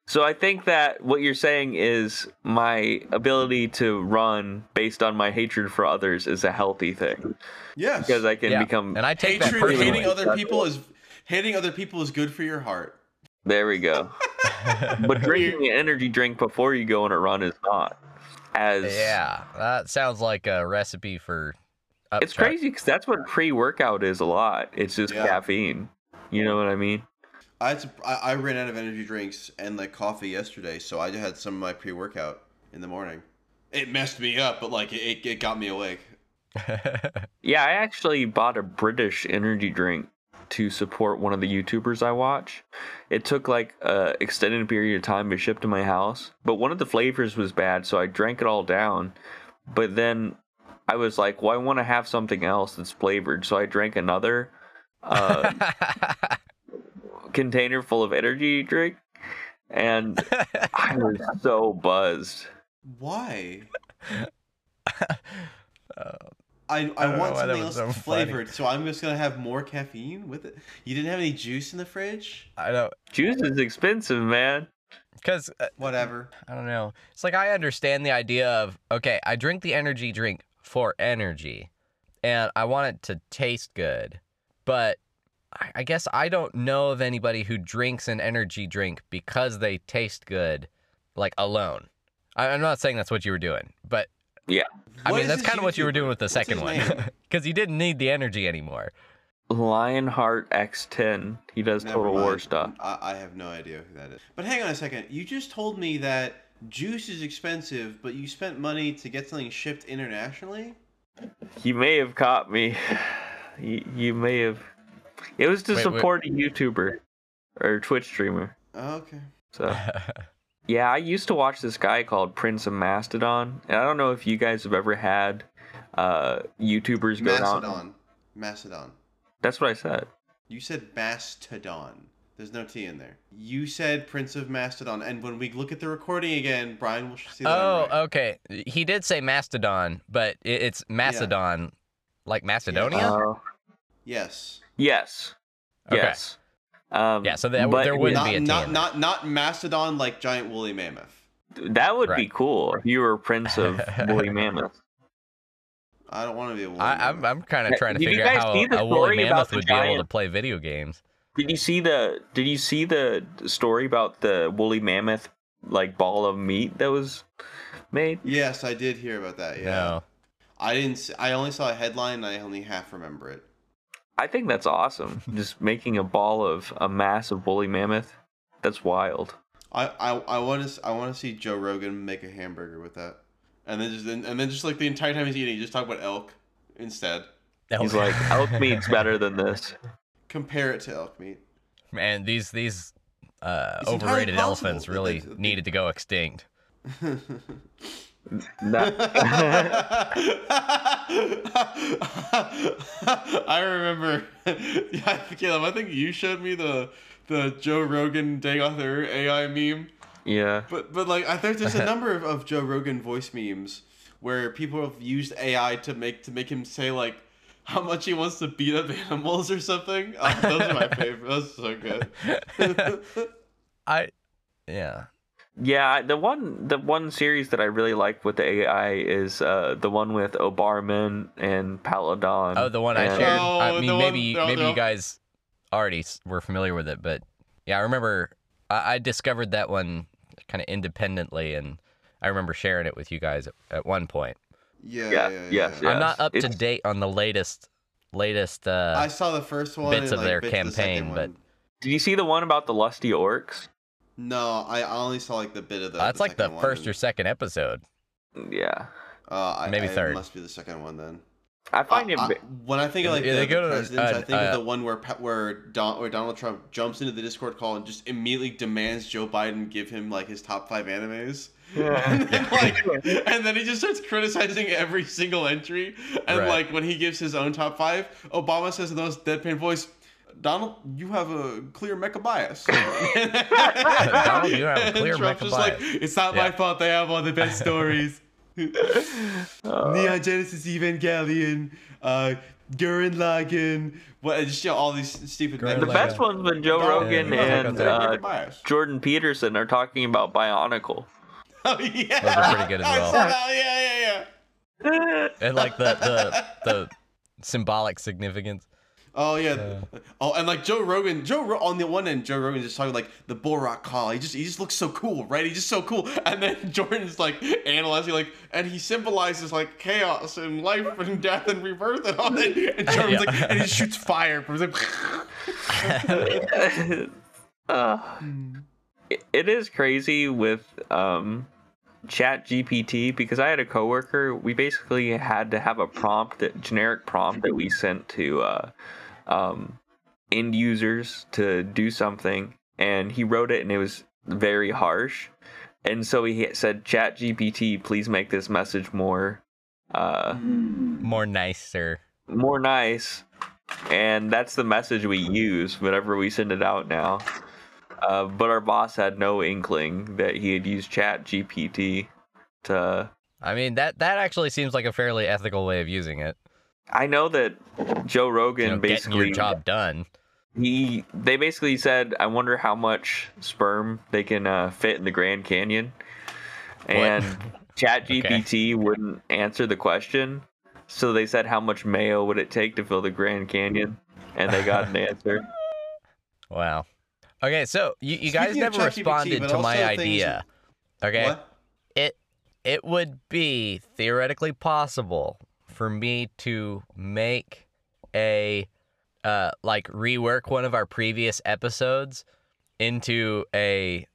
So I think that what you're saying is my ability to run based on my hatred for others is a healthy thing yes. because I can yeah. become. and I take that Hatred, personally. hating other people is hating other people is good for your heart. There we go. but drinking an energy drink before you go on a run is not. As yeah, that sounds like a recipe for. it's crazy because that's what pre-workout is a lot. It's just Yeah. caffeine. You know what I mean? I had to, I, I ran out of energy drinks and like coffee yesterday, so I had some of my pre workout in the morning. It messed me up, but like it, it got me awake. Yeah, I actually bought a British energy drink to support one of the YouTubers I watch. It took like a extended period of time to ship to my house, but one of the flavors was bad, so I drank it all down. But then I was like, "Well, I want to have something else that's flavored," so I drank another uh, container full of energy drink, and I was so buzzed. Why? Uh, I, I, don't want something else so funny. flavored, so I'm just gonna have more caffeine with it. You didn't have any juice in the fridge? I don't, Juice is expensive, man. because uh, Whatever. I don't know. It's like I understand the idea of okay, I drink the energy drink for energy, and I want it to taste good, but I, I guess I don't know of anybody who drinks an energy drink because they taste good, like alone. I, I'm not saying that's what you were doing, but Yeah. I What mean that's kind of what you were doing with the What's second one, because you didn't need the energy anymore. Lionheart X10. He does Never Total War stuff. I, I have no idea who that is. But hang on a second. You just told me that juice is expensive, but you spent money to get something shipped internationally? You may have caught me. You, you may have. It was to Wait, wait. support a YouTuber or Twitch streamer. Oh, okay. So yeah, I used to watch this guy called Prince of Mastodon, and I don't know if you guys have ever had uh YouTubers go down. Mastodon. Macedon. That's what I said. You said Mastodon. There's no T in there. You said Prince of Mastodon, and when we look at the recording again, Brian will see that. I'm oh, right. okay. He did say Mastodon, but it's Macedon, like Macedonia. Uh, yes. yes. Okay. Yes. Um, Yeah, so there- but there wouldn't Not, be a T not, not, not Mastodon like giant woolly mammoth. that would be cool if you were Prince of Woolly Mammoth. I don't want to be a woolly I, I'm. I'm kind of trying to did figure out how a woolly mammoth the would be able to play video games. Did you see the Did you see the story about the woolly mammoth like ball of meat that was made? Yes, I did hear about that. Yeah. No. I didn't. s- I only saw a headline. and I only half remember it. I think that's awesome. Just making a ball of a massive woolly mammoth. That's wild. I I, I want to I want to see Joe Rogan make a hamburger with that, and then just and then just like the entire time he's eating, he just talk about elk instead. He's like, elk meat's better than this. Compare it to elk meat. man, these these uh, overrated elephants really needed to go extinct. That- I remember, yeah, Caleb. I think you showed me the the Joe Rogan Day Author AI meme. yeah. But but like I think there's a number of, of Joe Rogan voice memes where people have used AI to make to make him say like how much he wants to beat up animals or something. Oh, those are my favorite. Those are so good. I, yeah. Yeah, the one the one series that I really like with the AI is uh, the one with Obarman and Paladon. Oh, the one I shared. Oh, I the mean, one- maybe no, maybe no. you guys already were familiar with it, but yeah, I remember I, I discovered that one kind of independently, and I remember sharing it with you guys at, at one point. Yeah, Yeah, yeah, yeah. yes, yeah. yeah. I'm not up to date on the latest latest. Uh, I saw the first one. bits and, of like, their bits of the campaign, but- Did you see the one about the lusty orcs? No, I only saw like the bit of the. that's the like the first and, or second episode. Yeah, uh, I, maybe I- third. It must be the second one then. I find it. I- I- when I think of like Yeah, the, they the go to, presidents, uh, I think uh, of the one where Pa- where Don, where Donald Trump jumps into the Discord call and just immediately demands Joe Biden give him like his top five animes. Yeah. and, then, like, and then he just starts criticizing every single entry. And Right. like when he gives his own top five, Obama says in those deadpan voice, "Donald, you have a clear mecha bias." Donald, you have a And clear Trump's mecha just like, "It's not my fault. They have all the best stories." Neon Genesis Evangelion, uh, Gurren Lagann, what? Just you know, all these stupid. Gurren the best one's when Joe Rogan you have a and uh. Jordan Peterson are talking about Bionicle. Oh yeah, Those are pretty good as well. saw that. Yeah, yeah, yeah. and like the the the symbolic significance. Oh yeah. Oh, and like Joe Rogan, Joe Ro- on the one end, Joe Rogan just talking like the Borat call. He just he just looks so cool, right? He's just so cool. And then Jordan's like analyzing like, and he symbolizes like chaos and life and death and rebirth and all that. And Jordan's Yeah. like, and he shoots fire from like. uh, it- it is crazy with um, Chat GPT because I had a coworker. We basically had to have a prompt, that generic prompt that we sent to uh, um, end users to do something, and he wrote it, and it was very harsh. And so he said, "Chat GPT, please make this message more." Uh, More nicer. more nice and that's the message we use whenever we send it out now uh, but our boss had no inkling that he had used chat gpt to I mean that that actually seems like a fairly ethical way of using it. I know that joe rogan You know, getting basically your job done. he they basically said i wonder how much sperm they can uh, fit in the grand canyon and chat gpt wouldn't answer the question so they said how much mayo would it take to fill the grand canyon and they got an answer Wow. Okay, so you, you guys Speaking never responded but to my also things- idea. Okay. What? It it would be theoretically possible for me to make a uh like rework one of our previous episodes into a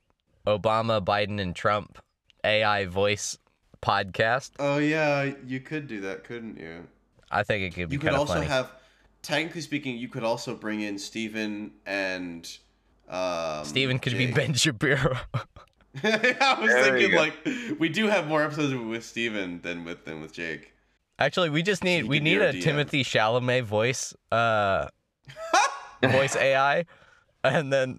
Obama, Biden, and Trump AI voice podcast. Oh yeah, you could do that, couldn't you? I think it could be You could also funny. have, technically speaking, you could also bring in Stephen and. Um, Steven could be Jake. Ben Shapiro. I was There thinking like we do have more episodes with Stephen than with than with Jake. Actually, we just need we need a DM. Timothy Chalamet voice uh voice AI and then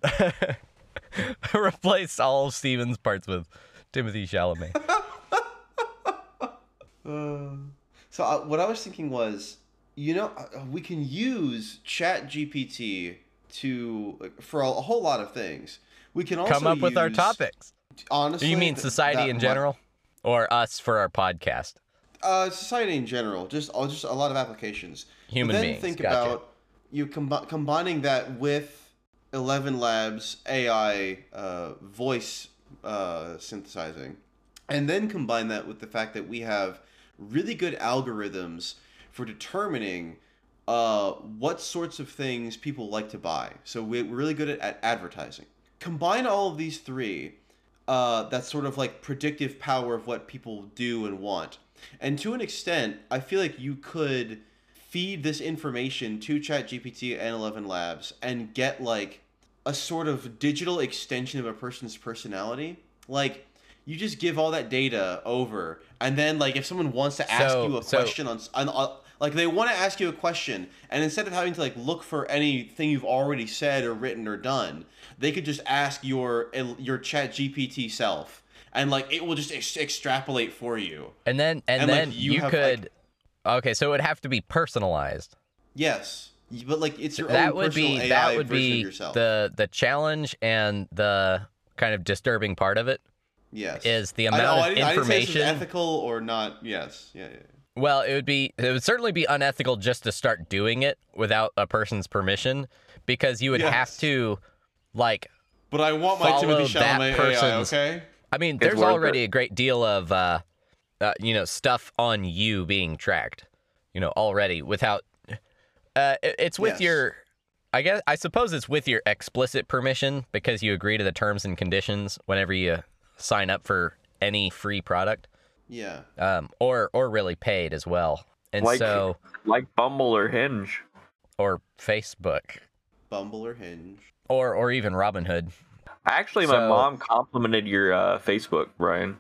replace all of Steven's parts with Timothy Chalamet. So uh, what I was thinking was, you know, uh, we can use Chat GPT to for a, a whole lot of things. We can also Come up with our topics. Honestly, you mean society that in general or us for our podcast? Uh, society in general, just uh, just a lot of applications. Human then beings, think gotcha. about you combi- combining that with Eleven Labs AI uh, voice uh, synthesizing, and then combine that with the fact that we have really good algorithms for determining uh, what sorts of things people like to buy. So we- we're really good at, at advertising. Combine all of these three, uh, that sort of like predictive power of what people do and want. And to an extent, I feel like you could feed this information to ChatGPT and Eleven Labs and get like a sort of digital extension of a person's personality. Like you just give all that data over, and then like if someone wants to ask So- you a so- question on, on, on like they want to ask you a question, and instead of having to like look for anything you've already said or written or done, they could just ask your your Chat GPT self, and like it will just ex- extrapolate for you. And then and, And, like, then you you, have, could like- Okay, so it would have to be personalized. Yes, but like it's your that own would personal be AI that would be the the challenge and the kind of disturbing part of it yes. is the I, amount oh, of I didn't, I information. ethical or not. Yes. Yeah. yeah. Well, it would be it would certainly be unethical just to start doing it without a person's permission because you would have to like But I want my Timothy Chalamet AI. Okay. I mean, there's already it. a great deal of uh, uh you know, stuff on you being tracked, you know, already without uh it- it's with Yes. your I guess I suppose it's with your explicit permission because you agree to the terms and conditions whenever you sign up for any free product. Yeah. Um or or really paid as well. And Like- so Like Bumble or Hinge. or Facebook Bumble or Hinge. or or even Robinhood. Actually, my So- mom complimented your uh, Facebook, Brian.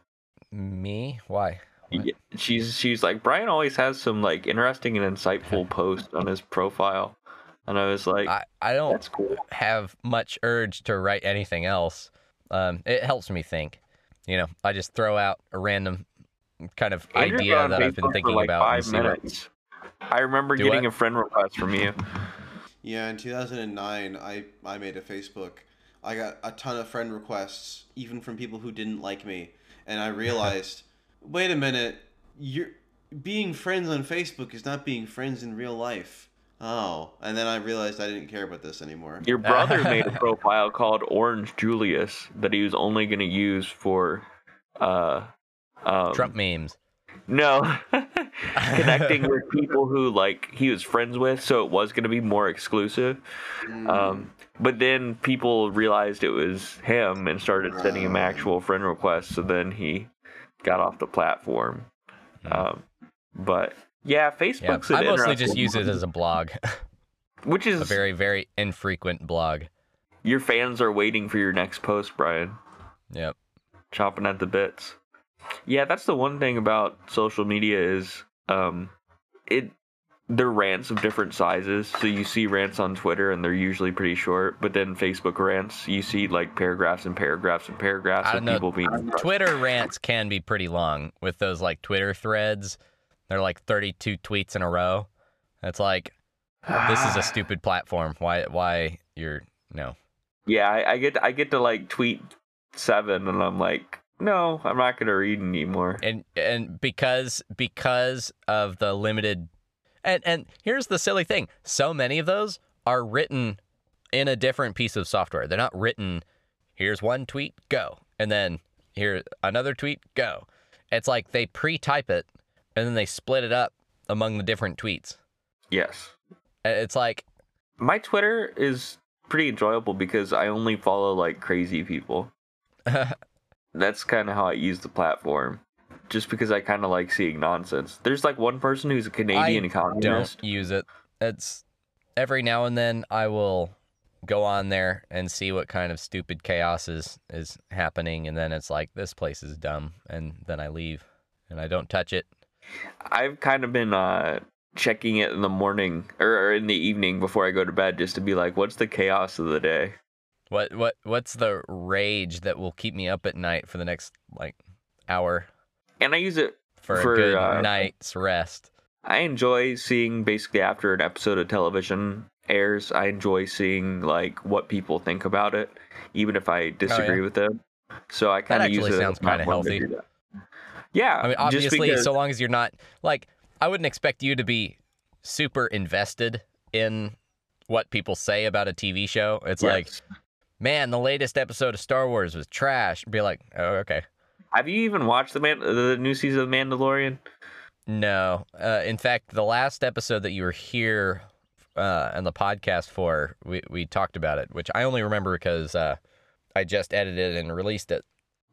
Me? Why? Y- She's she's like Brian always has some like interesting and insightful posts on his profile, and I was like, I, I don't that's cool. have much urge to write anything else. Um, it helps me think. You know, I just throw out a random kind of Andrew's idea on that I've Facebook been for, thinking like about. Five see what- minutes. I remember Do getting what? a friend request from you. Yeah, in 2009, I I made a Facebook. I got a ton of friend requests, even from people who didn't like me, and I realized, wait a minute, you're being friends on Facebook is not being friends in real life. Oh, and then I realized I didn't care about this anymore. Your brother made a profile called Orange Julius that he was only going to use for, uh, um, Trump memes. No, connecting with people who like he was friends with, so it was going to be more exclusive. Mm, Um, but then people realized it was him and started sending him actual friend requests. So then he got off the platform. Um, but yeah, Yeah, Facebook's I mostly just use it as a blog, which is a very very infrequent blog. your fans are waiting for your next post, Brian. Yep. chopping at the bits. Yeah, that's the one thing about social media is um it they're rants of different sizes. So you see rants on Twitter and they're usually pretty short, but then Facebook rants, you see like paragraphs and paragraphs and paragraphs I of know. people being Twitter rants can be pretty long with those like Twitter threads. They're like 32 tweets in a row. It's like this is a stupid platform. Why why you're no. Yeah, I, I get I get to like tweet seven and I'm like, no, I'm not gonna read anymore. and and because because of the limited and and here's the silly thing so many of those are written in a different piece of software they're not written here's one tweet go and then here another tweet go it's like they pre-type it and then they split it up among the different tweets Yes. It's like My Twitter is pretty enjoyable because I only follow like crazy people. that's kind of how I use the platform. Just because I kind of like seeing nonsense. There's like one person who's a Canadian I economist. don't use it. It's every now and then I will go on there and see what kind of stupid chaos is, is happening, and then it's like this place is dumb, and then I leave and I don't touch it. I've kind of been uh, checking it in the morning or, or in the evening before I go to bed just to be like, what's the chaos of the day? What what what's the rage that will keep me up at night for the next like hour And I use it. for, For, a good uh, night's rest? I enjoy seeing basically after an episode of television airs, I enjoy seeing like what people think about it, even if I disagree with them. So I kind of use Oh, actually it. sounds my kinda healthy. Yeah, I mean, obviously, because- so long as you're not like, I wouldn't expect you to be super invested in what people say about a TV show. It's like, Yes. Man, the latest episode of Star Wars was trash. Be like, oh, okay. Have you even watched the man the new season of The Mandalorian? No. Uh, in fact, the last episode that you were here uh, on the podcast for, we, we talked about it, which I only remember because uh, I just edited and released it.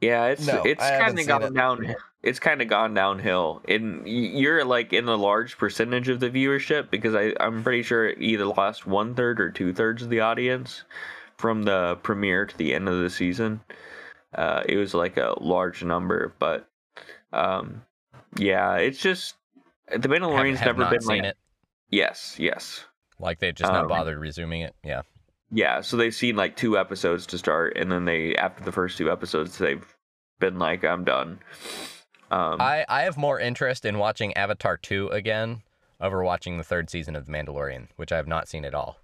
Yeah, it's No, it's kind of gone it. down. It's kind of gone downhill, and you're like in a large percentage of the viewership because I I'm pretty sure it either lost one third or two thirds of the audience from the premiere to the end of the season. Uh, it was like a large number, but um, yeah, it's just the Have, Mandalorian's have never not been seen like it. yes, yes. Like they've just Um, not bothered resuming it. Yeah. Yeah, so they've seen like two episodes to start, and then they after the first two episodes, they've been like, "I'm done." Um, I, I have more interest in watching Avatar 2 again over watching the third season of The Mandalorian, which I have not seen at all.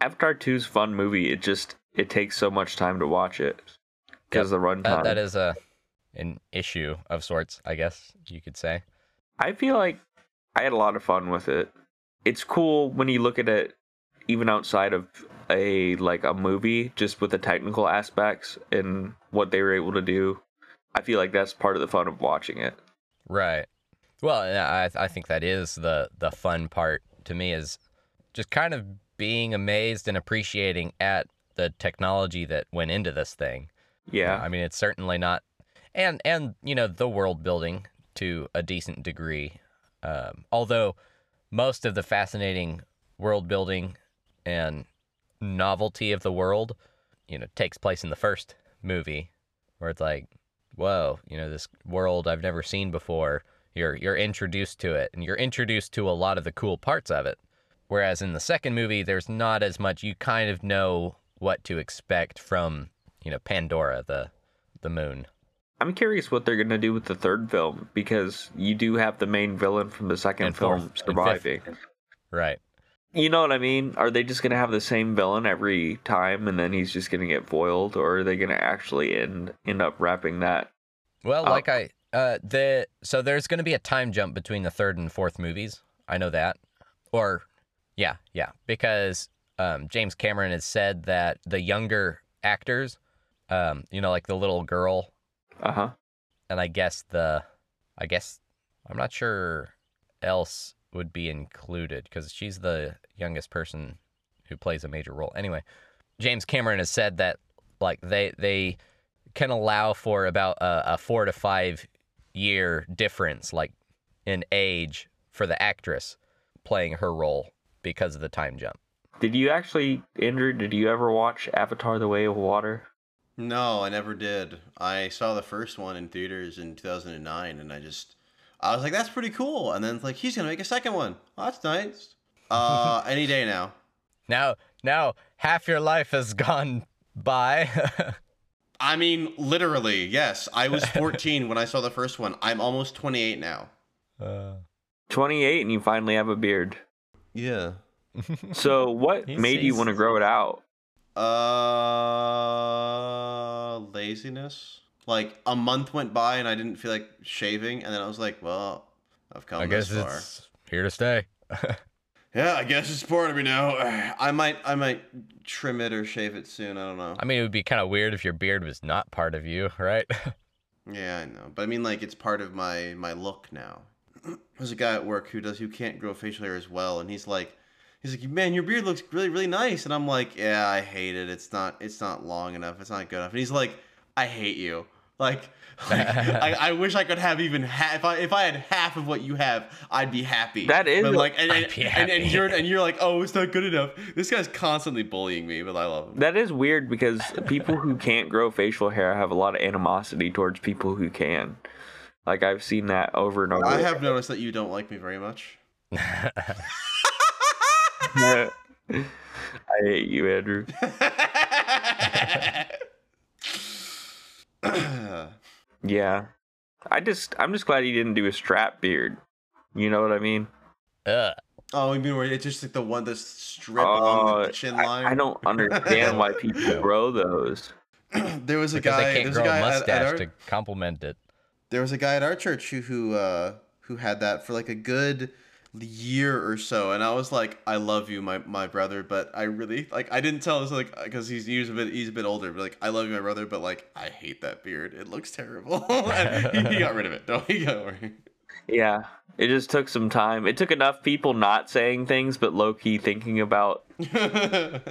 Avatar 2's fun movie. It just it takes so much time to watch it because the runtime. That, that is a an issue of sorts, I guess you could say. I feel like I had a lot of fun with it. It's cool when you look at it even outside of a like a movie just with the technical aspects and what they were able to do. I feel like that's part of the fun of watching it. Right. Well, I I think that is the the fun part to me is just kind of being amazed and appreciating at the technology that went into this thing. Yeah. I mean, it's certainly not, and and you know the world building to a decent degree. Um, although most of the fascinating world building and novelty of the world, you know, takes place in the first movie, where it's like, whoa, you know, this world I've never seen before. You're you're introduced to it, and you're introduced to a lot of the cool parts of it. Whereas in the second movie, there's not as much. You kind of know what to expect from, you know, Pandora, the the moon. I'm curious what they're gonna do with the third film because you do have the main villain from the second And film fourth surviving. Right. You know what I mean? Are they just gonna have the same villain every time and then he's just gonna get foiled, or are they gonna actually end end up wrapping that? Well, Oh. like I uh the so there's going to be a time jump between the third and fourth movies. I know that. Or yeah, yeah, because um James Cameron has said that the younger actors um you know like the little girl Uh huh. and I guess the I guess I'm not sure else would be included cuz she's the youngest person who plays a major role. Anyway, James Cameron has said that like they they can allow for about a, a 4 to 5 year difference like in age for the actress playing her role because of the time jump. Did you actually, Andrew? Did you ever watch Avatar: The Way of Water? No, I never did. I saw the first one in theaters in 2009, and I just, I was like, that's pretty cool. And then it's like, he's gonna make a second one. Oh, that's nice. Uh, any day now. Now now half your life has gone by. I mean, literally, yes. I was 14 when I saw the first one. I'm almost 28 now. uh, 28, and you finally have a beard. Yeah. So, what He's- made you want to grow it out? Uh, laziness. Like a month went by and I didn't feel like shaving, and then I was like, well, I've come I guess this far. it's here to stay. Yeah, I guess it's part of me now. I might, I might trim it or shave it soon. I don't know. I mean, it would be kind of weird if your beard was not part of you, right? Yeah, I know, but I mean, like, it's part of my my look now. There's a guy at work who does who can't grow facial hair as well, and he's like, he's like, man, your beard looks really really nice, and I'm like, yeah, I hate it. It's not it's not long enough. It's not good enough. And he's like, I hate you. Like, like I, I wish I could have even half. If I if I had half of what you have, I'd be happy. That is but like, and and, I'd be and, and you're and you're like, oh, it's not good enough. This guy's constantly bullying me, but I love him. That is weird because people who can't grow facial hair have a lot of animosity towards people who can. Like, I've seen that over and over. I have noticed that you don't like me very much. I hate you, Andrew. Yeah. I just, I'm just glad he didn't do a strap beard. You know what I mean? Ugh. oh, you mean where it's just like the one that's strip along Oh, the uh, chin line? I don't understand why people grow those. there was a Because guy. they There can't a grow a guy at, at mustache our, to complement it. There was a guy at our church who who uh, who had that for like a good year or so, and I was like, I love you, my my brother, but I really like I didn't tell us like because he's he's a bit he's a bit older, but like I love you, my brother, but like I hate that beard. It looks terrible. and he, he got rid of it. Don't he got worry. Yeah. It just took some time. It took enough people not saying things, but low key thinking about. I'm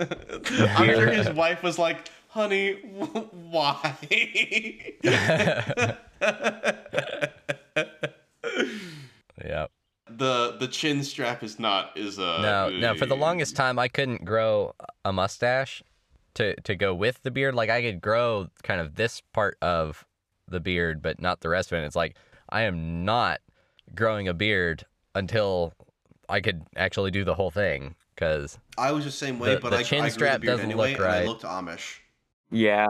sure his wife was like, "Honey, wh- why?" Yeah. the the chin strap is not is a No, no. For the longest time, I couldn't grow a mustache to to go with the beard. Like I could grow kind of this part of the beard, but not the rest of it. It's like I am not growing a beard until I could actually do the whole thing. Because I was the same way, The- but the I, chin I strap doesn't anyway, look and I right. looked Amish. Yeah.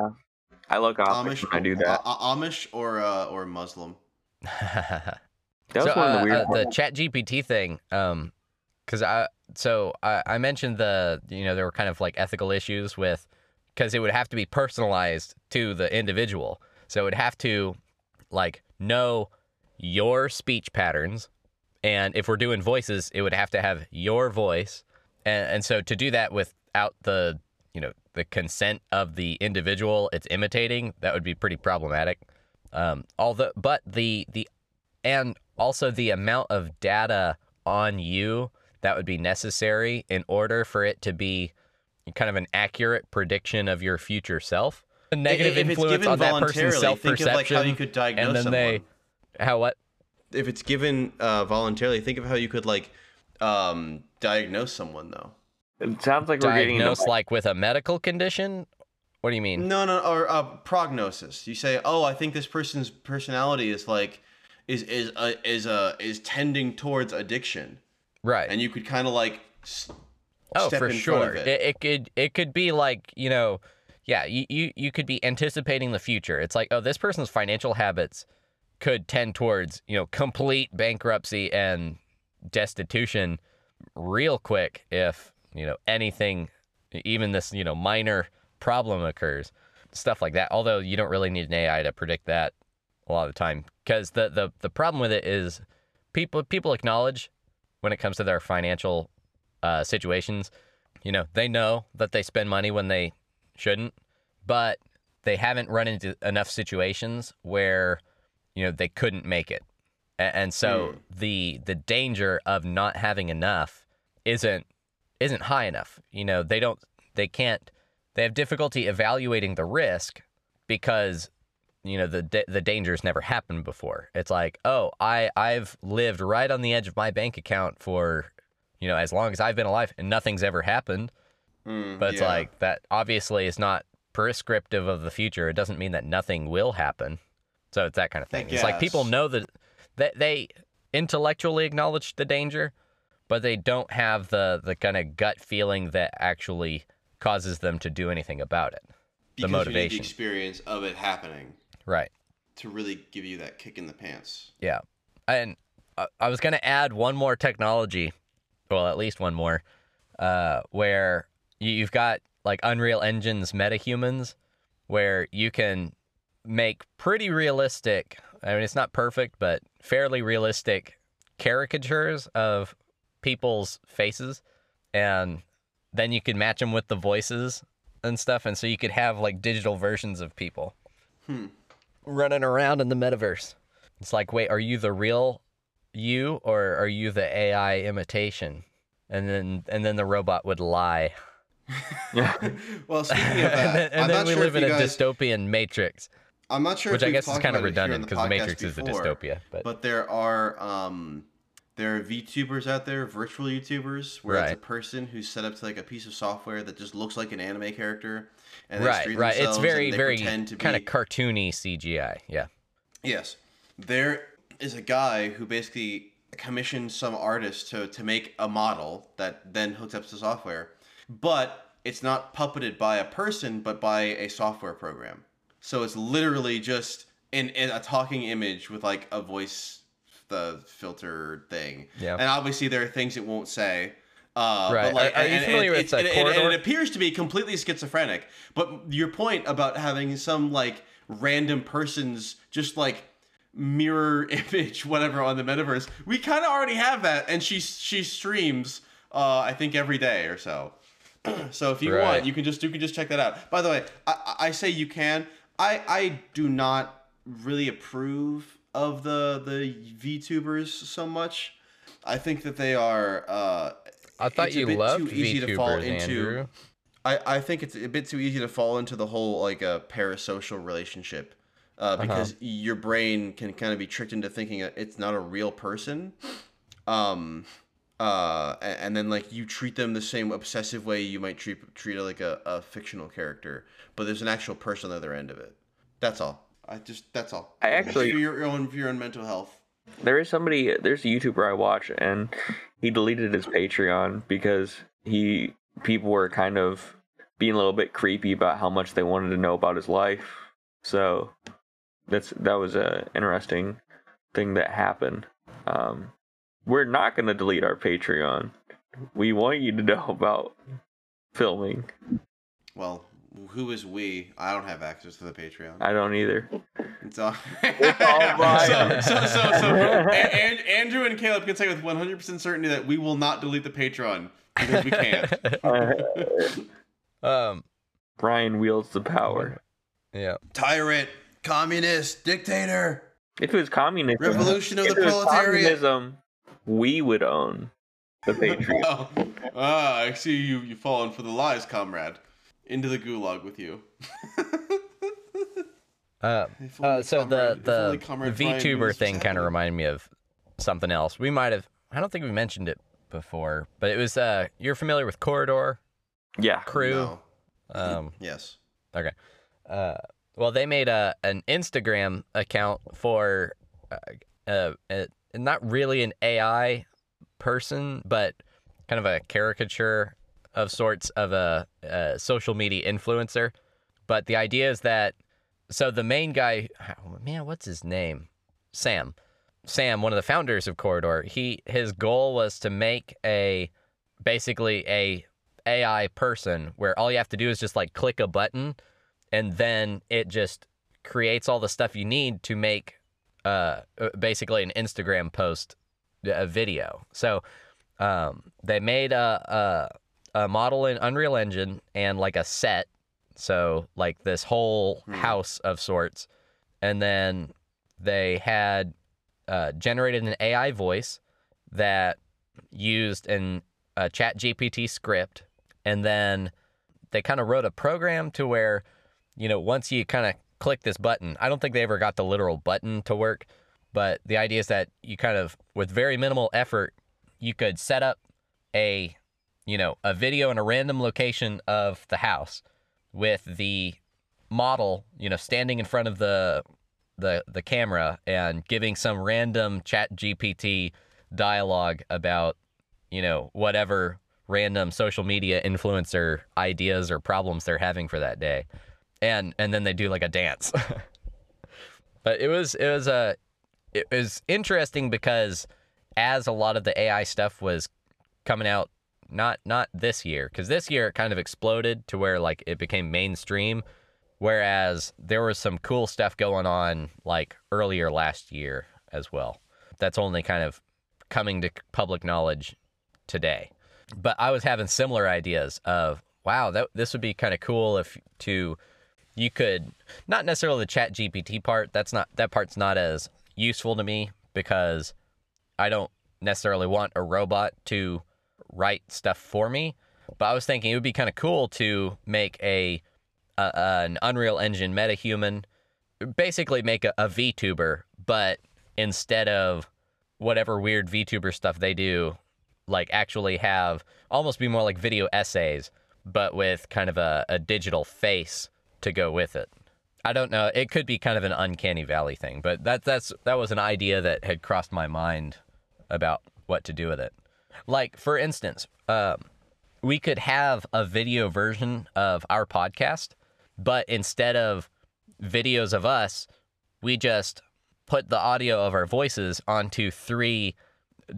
I look Amish Amish when I do that. uh, uh, Amish or uh, or Muslim. That was so, one of uh, the weird uh, the. Chat GPT thing, um, because I so I, I mentioned the you know there were kind of like ethical issues with because it would have to be personalized to the individual, so it would have to like know your speech patterns, and if we're doing voices, it would have to have your voice, and and so to do that without the you know the consent of the individual it's imitating, that would be pretty problematic. Um, although, but the the and also the amount of data on you that would be necessary in order for it to be kind of an accurate prediction of your future self. A negative if influence on that person's self think of, like, perception. how you could diagnose and then they, how what? If it's given uh, voluntarily, think of how you could like um, diagnose someone though. It sounds like we're getting into Diagnosed like with a medical condition? What do you mean? No, no, or uh, prognosis. You say, "Oh, I think this person's personality is like is is uh, is uh, is tending towards addiction," Right. and you could kind of like s- Oh, step for in sure. front of it. It. it could it could be like you know, yeah. You, you you could be anticipating the future. It's like oh, this person's financial habits could tend towards you know complete bankruptcy and destitution real quick if you know anything, even this you know minor problem occurs, stuff like that. Although you don't really need an AI to predict that a lot of the time because the the the problem with it is people people acknowledge when it comes to their financial uh, situations. You know, they know that they spend money when they shouldn't, but they haven't run into enough situations where you know they couldn't make it, and so the the danger of not having enough isn't isn't high enough. You know, they don't they can't they have difficulty evaluating the risk because you know the the dangers never happened before. It's like, oh, I I've lived right on the edge of my bank account for you know as long as I've been alive and nothing's ever happened. Mm, But it's yeah. like that obviously is not prescriptive of the future. It doesn't mean that nothing will happen. So it's that kind of thing. It's like people know that that they intellectually acknowledge the danger, but they don't have the the kind of gut feeling that actually causes them to do anything about it. because the need the motivation. experience of it happening Right. to really give you that kick in the pants. Yeah. And I was going to add one more technology, well, at least one more, uh, where you, you've got like Unreal Engine's metahumans, where you can make pretty realistic, I mean, it's not perfect, but fairly realistic caricatures of people's faces. And then you could match them with the voices and stuff. And so you could have like digital versions of people running around in the metaverse. It's like, wait, are you the real you or are you the AI imitation? And then and then the robot would lie. Well, speaking of and then, and I'm then not we sure live in a guys, dystopian matrix, I'm not sure which if I guess is kind of about it here on redundant because the podcast matrix is a dystopia. But, But there are um, there are VTubers out there, virtual YouTubers, where it's a person who's set up to like a piece of software that just looks like an anime character, and right, right. It's very, very kind be- of cartoony CGI. Yeah. Yes. There is a guy who basically commissioned some artist to, to make a model that then hooks up to software, but it's not puppeted by a person, but by a software program. So it's literally just in, in a talking image with like a voice the filter thing. Yeah. And obviously there are things it won't say. Uh, Right. But like, Are- are you and- and familiar with, it's- uh, and- and- and it appears to be completely schizophrenic. But your point about having some like random person's just like mirror image, whatever, on the metaverse, we kind of already have that, and she she streams, uh, I think every day or so. so if you Right. want, you can just you can just check that out. By the way, I, I I say you can. I I do not really approve of the the VTubers so much. I think that they are. Uh, I thought you loved too easy to fall VTubers, into. Andrew. I, I think it's a bit too easy to fall into the whole like a parasocial relationship uh, Uh-huh. because your brain can kind of be tricked into thinking it's not a real person um uh and then like you treat them the same obsessive way you might treat treat like a, a fictional character but there's an actual person on the other end of it that's all i just that's all I actually- for your, own for your own mental health There is somebody, there's a YouTuber I watch, and he deleted his Patreon because he people were kind of being a little bit creepy about how much they wanted to know about his life. So that's that was uh, interesting. thing that happened. Um, we're not going to delete our Patreon. We want you to know about filming. Well, who is we? I don't have access to the Patreon. I don't either. It's all. all Brian. so, so, so, so a- and, Andrew and Caleb can say with 100% certainty that we will not delete the Patreon because we can't. um, Brian wields the power. yeah. Tyrant, communist, dictator, If it was communism, revolution of if the it proletariat. communism, we would own the Patreon. Oh, ah, I see you. You've fallen for the lies, comrade. Into the gulag with you. Uh, uh, so the Comrade- if the, the Comrade Brian knew VTuber thing kind of reminded me of something else. We might have. I don't think we mentioned it before, but it was. Uh, you're familiar with Corridor yeah. Crew? No. Um, Yes. Okay. Uh, well, they made a an Instagram account for uh, uh, uh, not really an AI person, but kind of a caricature of sorts of a, a social media influencer. But the idea is that so the main guy, man, what's his name? Sam. Sam, one of the founders of Corridor, he his goal was to make a basically a AI person where all you have to do is just like click a button and then it just creates all the stuff you need to make uh uh, basically an Instagram post a video. So um they made a a, model in Unreal Engine and like a set. So like this whole house of sorts. And then they had uh, generated an AI voice that used an a chat GPT script. And then they kind of wrote a program to where you know once you kind of click this button i don't think they ever got the literal button to work but the idea is that you kind of with very minimal effort you could set up a you know a video in a random location of the house with the model you know standing in front of the the the camera and giving some random chat gpt dialogue about you know whatever random social media influencer ideas or problems they're having for that day. And and then they do like a dance. But it was it was a it was interesting because as a lot of the ai stuff was coming out not not this year because this year it kind of exploded to where like it became mainstream. Whereas there was some cool stuff going on like earlier last year as well. That's only kind of coming to public knowledge today. But i was having similar ideas of wow that this would be kind of cool if to you could not necessarily the chat gpt part that's not that part's not as useful to me because i don't necessarily want a robot to write stuff for me. But i was thinking it would be kind of cool to make a, a an unreal engine metahuman basically make a, a vtuber but instead of whatever weird vtuber stuff they do like actually have almost be more like video essays but with kind of a, a digital face to go with it. I don't know it could be kind of an uncanny valley thing but that that's that was an idea that had crossed my mind about what to do with it like for instance um, we could have a video version of our podcast but instead of videos of us we just put the audio of our voices onto three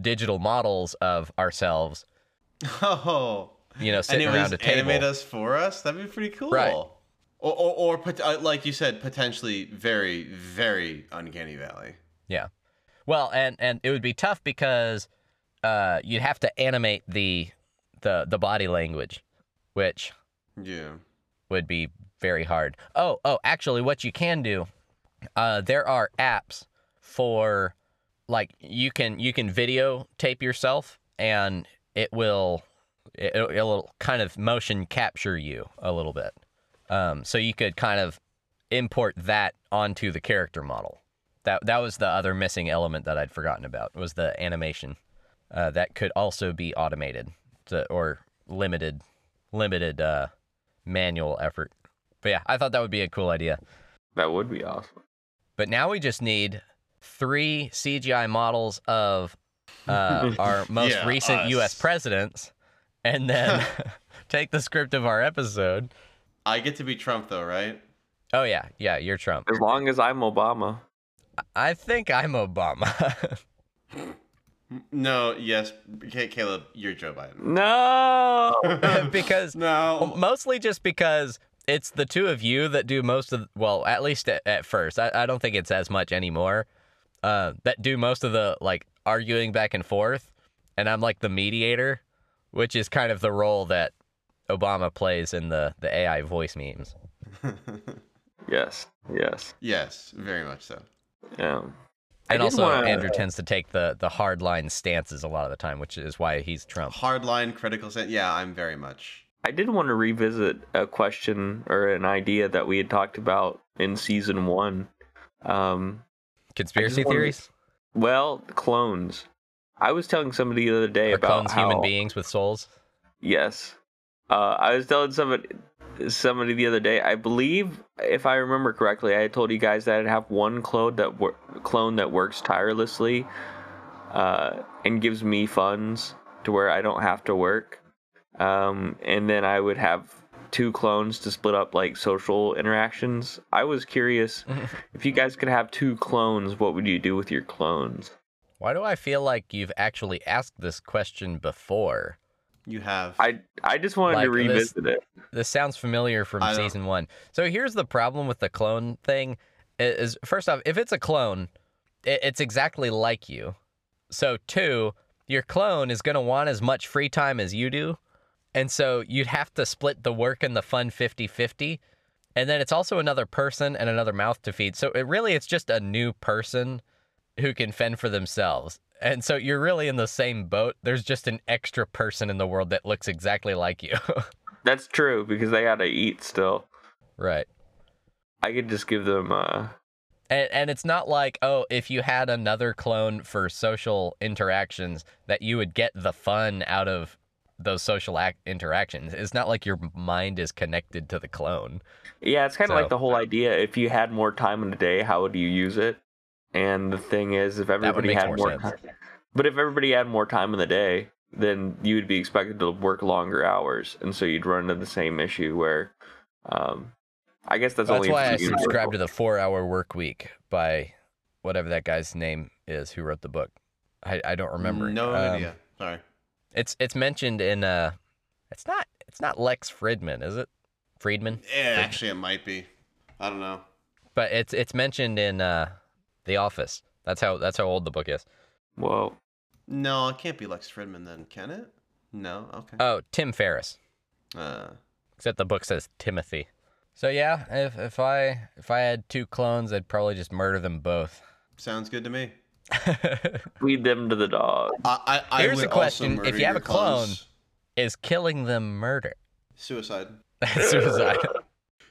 digital models of ourselves Oh. you know sitting it around a table animate us for us? That'd be pretty cool. Right. Or, or, or uh, like you said, potentially very, very uncanny valley. Yeah. Well, and and it would be tough because uh, you'd have to animate the the the body language, which Yeah. would be very hard. Oh, oh, actually, what you can do, uh, there are apps for like you can you can videotape yourself and it will it, it'll kind of motion capture you a little bit. Um, so you could kind of import that onto the character model. That that was the other missing element that I'd forgotten about was the animation. Uh, that could also be automated to, or limited limited uh, manual effort. But yeah, I thought that would be a cool idea. That would be awesome. But now we just need three CGI models of uh, our most Yeah, recent us. U.S. presidents, and then take the script of our episode. I get to be Trump though, right? Oh yeah, yeah, you're Trump. As long as I'm Obama. I think I'm Obama. No, yes, Ca- Caleb, you're Joe Biden. No. because No. mostly just because it's the two of you that do most of well at least at, at first I, I don't think it's as much anymore uh, that do most of the like arguing back and forth and i'm like the mediator which is kind of the role that obama plays in the the ai voice memes yes. Yes. Yes, very much so. Um, I and also wanna- andrew tends to take the the hard line stances a lot of the time which is why he's trump Hardline, critical sense. Yeah, I'm very much. I did want to revisit a question or an idea that we had talked about in season one. Um, conspiracy wanted- theories well, clones. I was telling somebody the other day are about clones how, human beings with souls Yes. Uh, I was telling somebody somebody the other day. I believe, if I remember correctly, I had told you guys that I'd have one clone that wor- clone that works tirelessly, uh, and gives me funds to where I don't have to work. Um, and then I would have two clones to split up like social interactions. I was curious if you guys could have two clones, what would you do with your clones? why do i feel like you've actually asked this question before You have. I I just wanted to Like, this- revisit it. this sounds familiar from I don't- season one. So here's the problem with the clone thing: is first off, if it's a clone, i- it's exactly like you. So two, your clone is going to want as much free time as you do, and so you'd have to split the work and the fun 50-50. And then it's also another person and another mouth to feed. So it really it's just a new person who can fend for themselves. And so you're really in the same boat. There's just an extra person in the world that looks exactly like you. That's true because they gotta eat still. right. I could just give them uh And, and it's not like, oh, if you had another clone for social interactions, that you would get the fun out of those social ac- interactions. It's not like your mind is connected to the clone. yeah, it's kind of So- like the whole idea. If you had more time in the day, how would you use it? And the thing is, if everybody had more more, time, but if everybody had more time in the day, then you would be expected to work longer hours, and so you'd run into the same issue where, um, I guess that's That's only why I universal. subscribe to the Four Hour Work Week by whatever that guy's name is who wrote the book. I, I don't remember. No Um, idea. Sorry. It's it's mentioned in uh, it's not it's not Lex Fridman, is it? Fridman. Yeah, actually, it might be. I don't know. But it's it's mentioned in uh, The Office. That's how that's how old the book is. Whoa. No, it can't be Lex Fridman then, can it? No. Okay. Oh, Tim Ferriss. Uh, Except the book says Timothy. So yeah, if if I if I had two clones, I'd probably just murder them both. sounds good to me. Feed them to the dog. I, I, I Here's would a question. If you have a clone- clones. Is killing them murder? suicide. Suicide.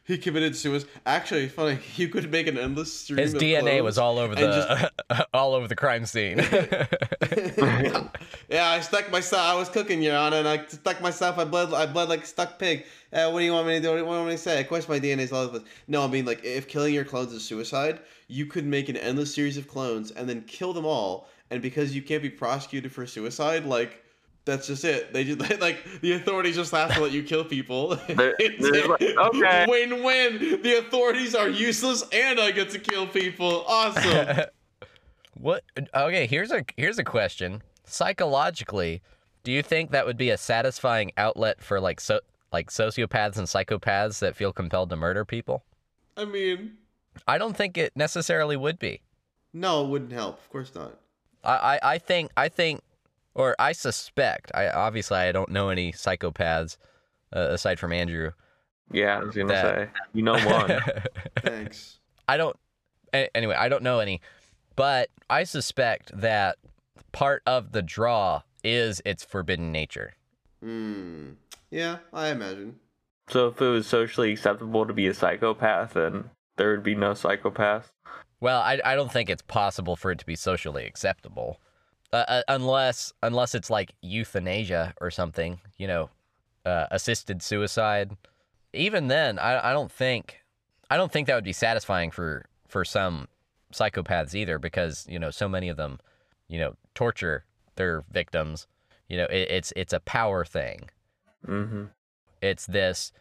He committed suicide. Actually, funny. You could make an endless stream. His of DNA was all over the all over the crime scene. yeah, I stuck myself. I was cooking, Your Honor, and I stuck myself. I bled. I bled like a stuck pig. Uh, what do you want me to do? What do you want me to say? Of course, my DNA is all over. No, I mean like if killing your clones is suicide, you could make an endless series of clones and then kill them all. And because you can't be prosecuted for suicide, like that's just it. They just like the authorities just have to let you kill people. They're- they're like, okay. Win-win. The authorities are useless, and I get to kill people. Awesome. what? Okay, here's a here's a question. Psychologically, do you think that would be a satisfying outlet for like so like sociopaths and psychopaths that feel compelled to murder people? I mean, I don't think it necessarily would be. no, it wouldn't help. Of course not. I, I, I think I think or I suspect I obviously I don't know any psychopaths uh, aside from Andrew. Yeah, I was gonna That- say. You know one. Thanks. I don't anyway, I don't know any, but I suspect that part of the draw is its forbidden nature. Hmm. Yeah, I imagine. so if it was socially acceptable to be a psychopath, then there would be no psychopaths. Well, I, I don't think it's possible for it to be socially acceptable, uh, uh, unless unless it's like euthanasia or something, you know, uh, assisted suicide. Even then, I, I don't think I don't think that would be satisfying for for some psychopaths either, because you know so many of them, you know, torture their victims. You know, it, it's it's a power thing. Mm-hmm. It's this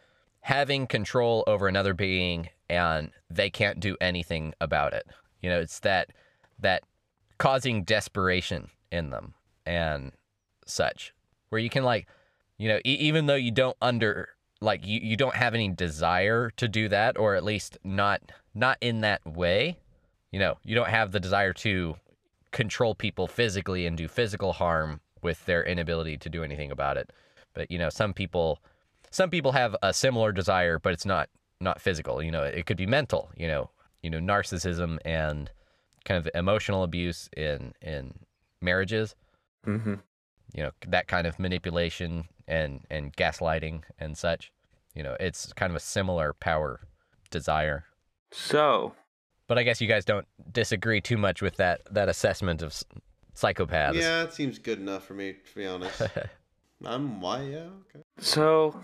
having control over another being and they can't do anything about it. You know, it's that that causing desperation in them and such, where you can like, you know, e- even though you don't under like you, you don't have any desire to do that, or at least not not in that way. You know, you don't have the desire to control people physically and do physical harm with their inability to do anything about it. But you know, some people some people have a similar desire, but it's not not physical. You know, it could be mental. You know, you know, narcissism and kind of emotional abuse in in marriages. Mm-hmm. You know, that kind of manipulation and and gaslighting and such. You know, it's kind of a similar power desire. So, But I guess you guys don't disagree too much with that that assessment of psychopaths. Yeah, it seems good enough for me, to be honest. I'm why, yeah, okay. so,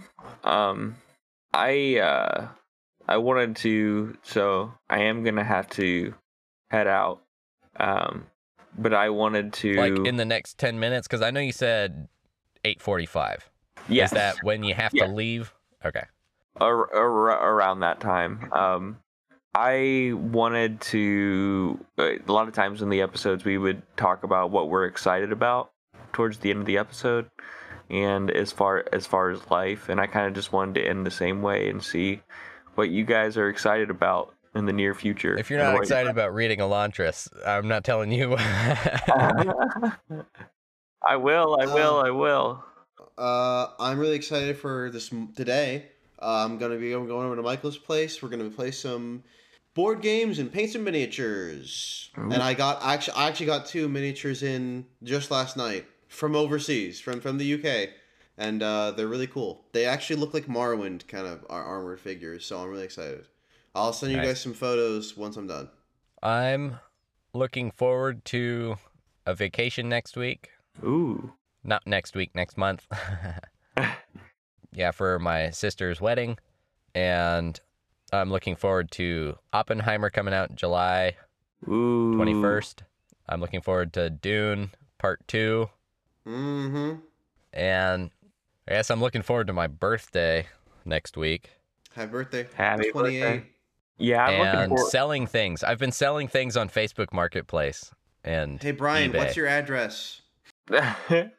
um, I uh, I wanted to. So I am gonna have to head out. Um, but I wanted to. like in the next 10 minutes because i know you said 8.45 yes, is that when you have Yeah. to leave okay ar- ar- around that time. Um, I wanted to. uh, A lot of times in the episodes, we would talk about what we're excited about towards the end of the episode, and as far as far as life, and I kind of just wanted to end the same way and see what you guys are excited about in the near future. if you're not excited about reading elantris i'm not telling you I will. I will. Um, I will. Uh, I'm really excited for this today. Uh, I'm gonna be I'm going over to Michael's place. We're gonna play some board games and paint some miniatures. Ooh. And I got actually I actually got two miniatures in just last night from overseas, from from the UK, and uh, they're really cool. They actually look like Morrowind kind of armored figures, so I'm really excited. I'll send you Nice. guys some photos once I'm done. i'm looking forward to a vacation next week Ooh. not next week next month yeah for my sister's wedding and i'm looking forward to oppenheimer coming out july Ooh. 21st i'm looking forward to dune part 2 Mm-hmm. And I guess I'm looking forward to my birthday next week Happy birthday. Happy 28. birthday. Yeah, I'm and looking for. selling things. I've been selling things on Facebook Marketplace. And Hey Brian, eBay. what's your address? this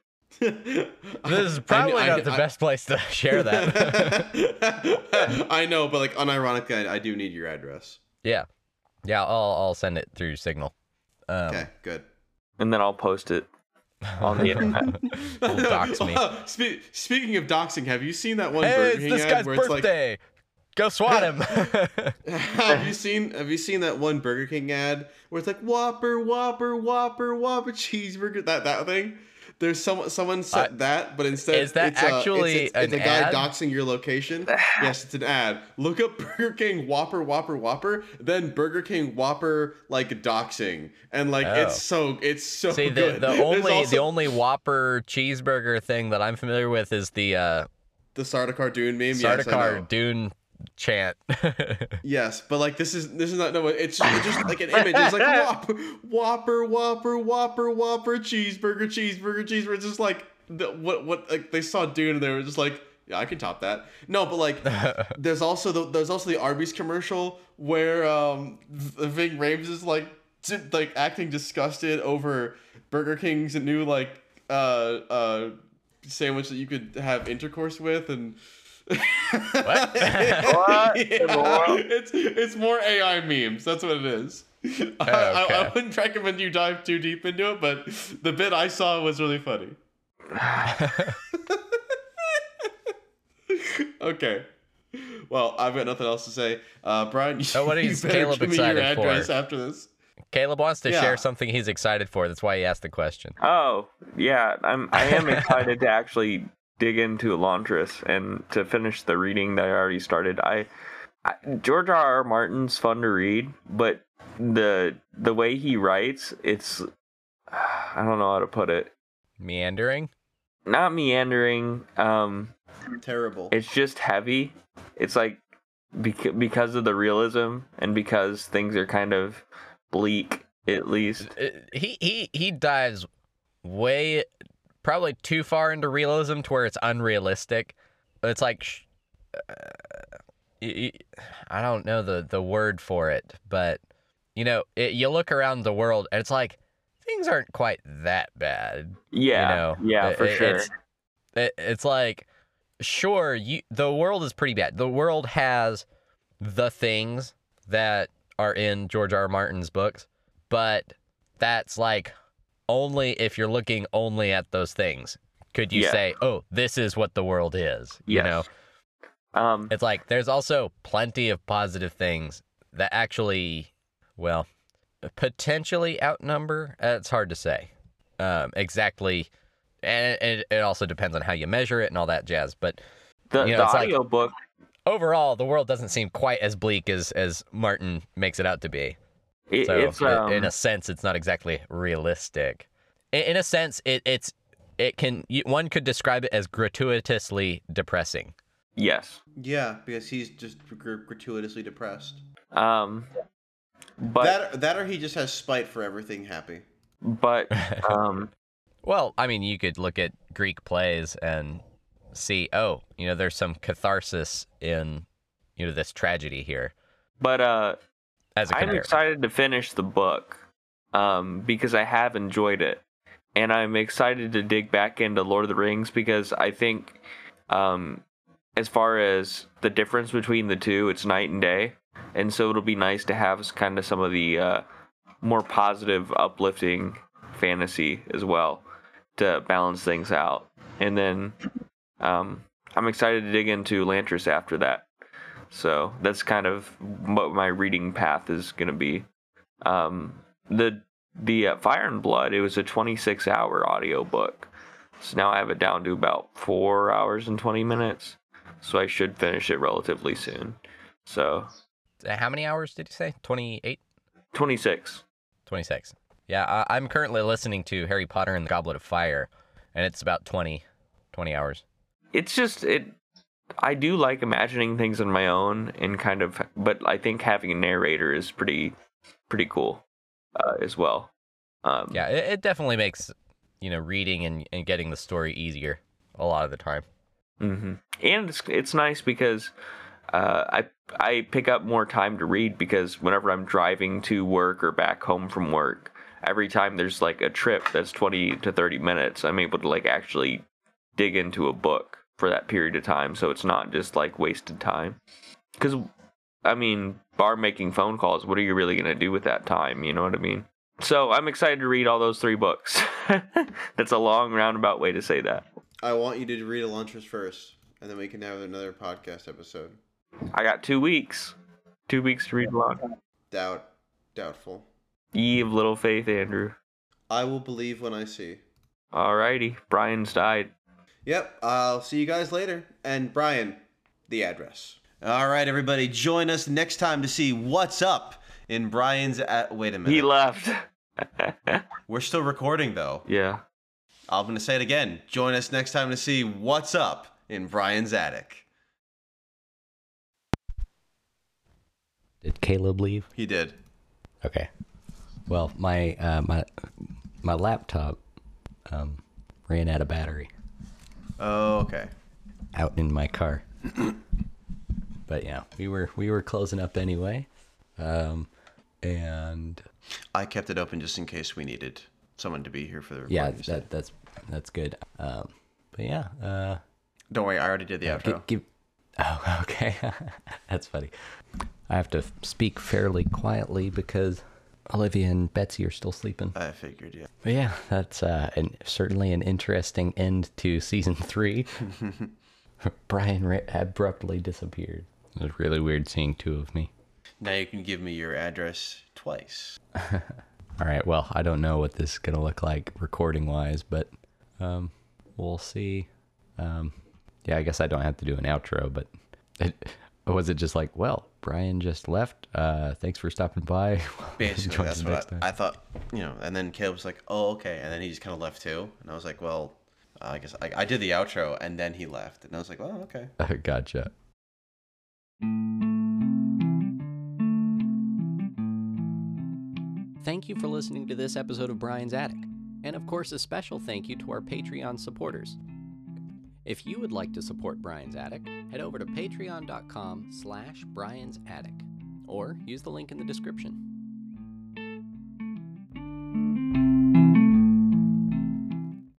is probably I- not the I- best place to share that. I know, but like unironically, I, I do need your address. yeah. Yeah, I'll I'll send it through Signal. Um, Okay, good. and then I'll post it on the internet. Will dox me. Wow, spe- speaking of doxing, have you seen that one Hey, Burger it's King this ad guy's where it's like birthday. Go swat him. have you seen have you seen that one Burger King ad where it's like Whopper, Whopper, Whopper, Whopper cheeseburger that that thing? There's some someone said Uh, that, but instead is that it's, uh, actually it's, it's, it's an a guy ad? doxing your location? yes, it's an ad. Look up Burger King Whopper, Whopper, Whopper, then Burger King Whopper like doxing, and like Oh. it's so it's so See, good. the There's only the only Whopper cheeseburger thing that I'm familiar with is the uh, the Sardaukar Dune meme. yes, I know. Sardaukar Dune chant. Yes, but like this is this is not no. It's just, it's just like an image. It's like Whopper, Whopper, Whopper, Whopper, Whopper, cheeseburger, cheeseburger, cheeseburger. It's just like the, what what like they saw Dune and they were just like, yeah, I can top that. No, but like there's also the there's also the Arby's commercial where um the Ving Rhames is like like acting disgusted over Burger King's new like uh uh sandwich that you could have intercourse with and What? What in the Yeah, world? it's it's more AI memes. That's what it is. I, I, I wouldn't recommend you dive too deep into it, but the bit I saw was really funny. okay. Well, I've got nothing else to say. Uh, Brian, Oh, what you is better Caleb give me your excited for? address after this. Caleb wants to Yeah. share something he's excited for. That's why he asked the question. Oh, yeah, I'm I am excited to actually dig into Elantris and to finish the reading that I already started. I, I George R. R. Martin's fun to read, but the the way he writes, it's I don't know how to put it. Meandering. Not meandering. Um, Terrible. it's just heavy. It's like bec- because of the realism and because things are kind of bleak, at least. Uh, He he he dives way probably too far into realism to where it's unrealistic. It's like sh- uh, I don't know the the word for it, but you know, it, you look around the world and it's like things aren't quite that bad. Yeah, you know, yeah, It- for it- sure. It's, it, it's like, sure, you the world is pretty bad. The world has the things that are in George R. R. Martin's books, but that's like only if you're looking only at those things. Could you Yeah. say, "Oh, this is what the world is"? You Yes. know, Um, it's like there's also plenty of positive things that actually, well, potentially outnumber. Uh, it's hard to say um, exactly, and it, it also depends on how you measure it and all that jazz. But the you know, the it's like- audio book. overall, the world doesn't seem quite as bleak as as Martin makes it out to be. It, So it's um, in a sense, it's not exactly realistic. In, in a sense, it, it's it can you, one could describe it as gratuitously depressing. yes. Yeah, because he's just gratuitously depressed. Um, but that that or he just has spite for everything happy. but um, Well, I mean, you could look at Greek plays and see, oh, you know, there's some catharsis in, you know, this tragedy here but uh, as a I'm excited to finish the book um, because I have enjoyed it, and I'm excited to dig back into Lord of the Rings because I think, um, as far as the difference between the two, it's night and day, and so it'll be nice to have kind of some of the uh, more positive, uplifting fantasy as well to balance things out, and then um, I'm excited to dig into Elantris after that. So that's kind of what my reading path is going to be. Um, the the uh, Fire and Blood it was a 26 hour audio book, so now I have it down to about four hours and 20 minutes. So I should finish it relatively soon. So Uh, How many hours did you say? 28? 26. 26. Yeah, I, I'm currently listening to Harry Potter and the Goblet of Fire, and it's about 20, 20 hours. It's just it. I do like imagining things on my own and kind of, but I think having a narrator is pretty, pretty cool, uh, as well. Um, Yeah, it, it definitely makes, you know, reading and, and getting the story easier a lot of the time. hmm And it's it's nice because uh, I I pick up more time to read because whenever I'm driving to work or back home from work, every time there's like a trip that's twenty to thirty minutes, I'm able to like actually dig into a book for that period of time, so it's not just like wasted time. Because I mean, bar making phone calls, what are you really gonna do with that time? You know what I mean? So I'm excited to read all those three books. That's a long roundabout way to say that. I want you to read Elantris first, and then we can have another podcast episode. I got two weeks. Two weeks to read along. Doubt, doubtful. Ye of little faith, Andrew. I will believe when I see. Alrighty, Brian's died. Yep, I'll see you guys later. And Brian, the address. All right, everybody, join us next time to see what's up in Brian's. At- Wait a minute. He left. We're still recording though. yeah. I'm gonna say it again. Join us next time to see what's up in Brian's attic. Did Caleb leave? He did. Okay. Well, my uh, my my laptop um, ran out of battery Oh, okay. out in my car. but yeah, we were we were closing up anyway, um, and I kept it open just in case we needed someone to be here for the yeah, today. that that's that's good. Um, but yeah, uh, Don't worry, I already did the gi- outro. give. Oh, okay. that's funny. I have to speak fairly quietly because Olivia and Betsy are still sleeping. I figured, yeah. But yeah, that's uh, an, certainly an interesting end to season three. Brian ra- abruptly disappeared. It was really weird seeing two of me. Now you can give me your address twice. All right, well, I don't know what this is gonna look like recording wise, but um, we'll see. Um, yeah, I guess I don't have to do an outro, but it, was it just like, well, Brian just left. Uh, thanks for stopping by. Basically, that's what I. I thought. You know, and then Caleb was like, "Oh, okay," and then he just kind of left too. And I was like, "Well, I guess I, I did the outro, and then he left." And I was like, "Well, okay." gotcha. Thank you for listening to this episode of Brian's Attic. And of course, a special thank you to our Patreon supporters. If you would like to support Brian's Attic, head over to patreon.com slash Brian's Attic, or use the link in the description.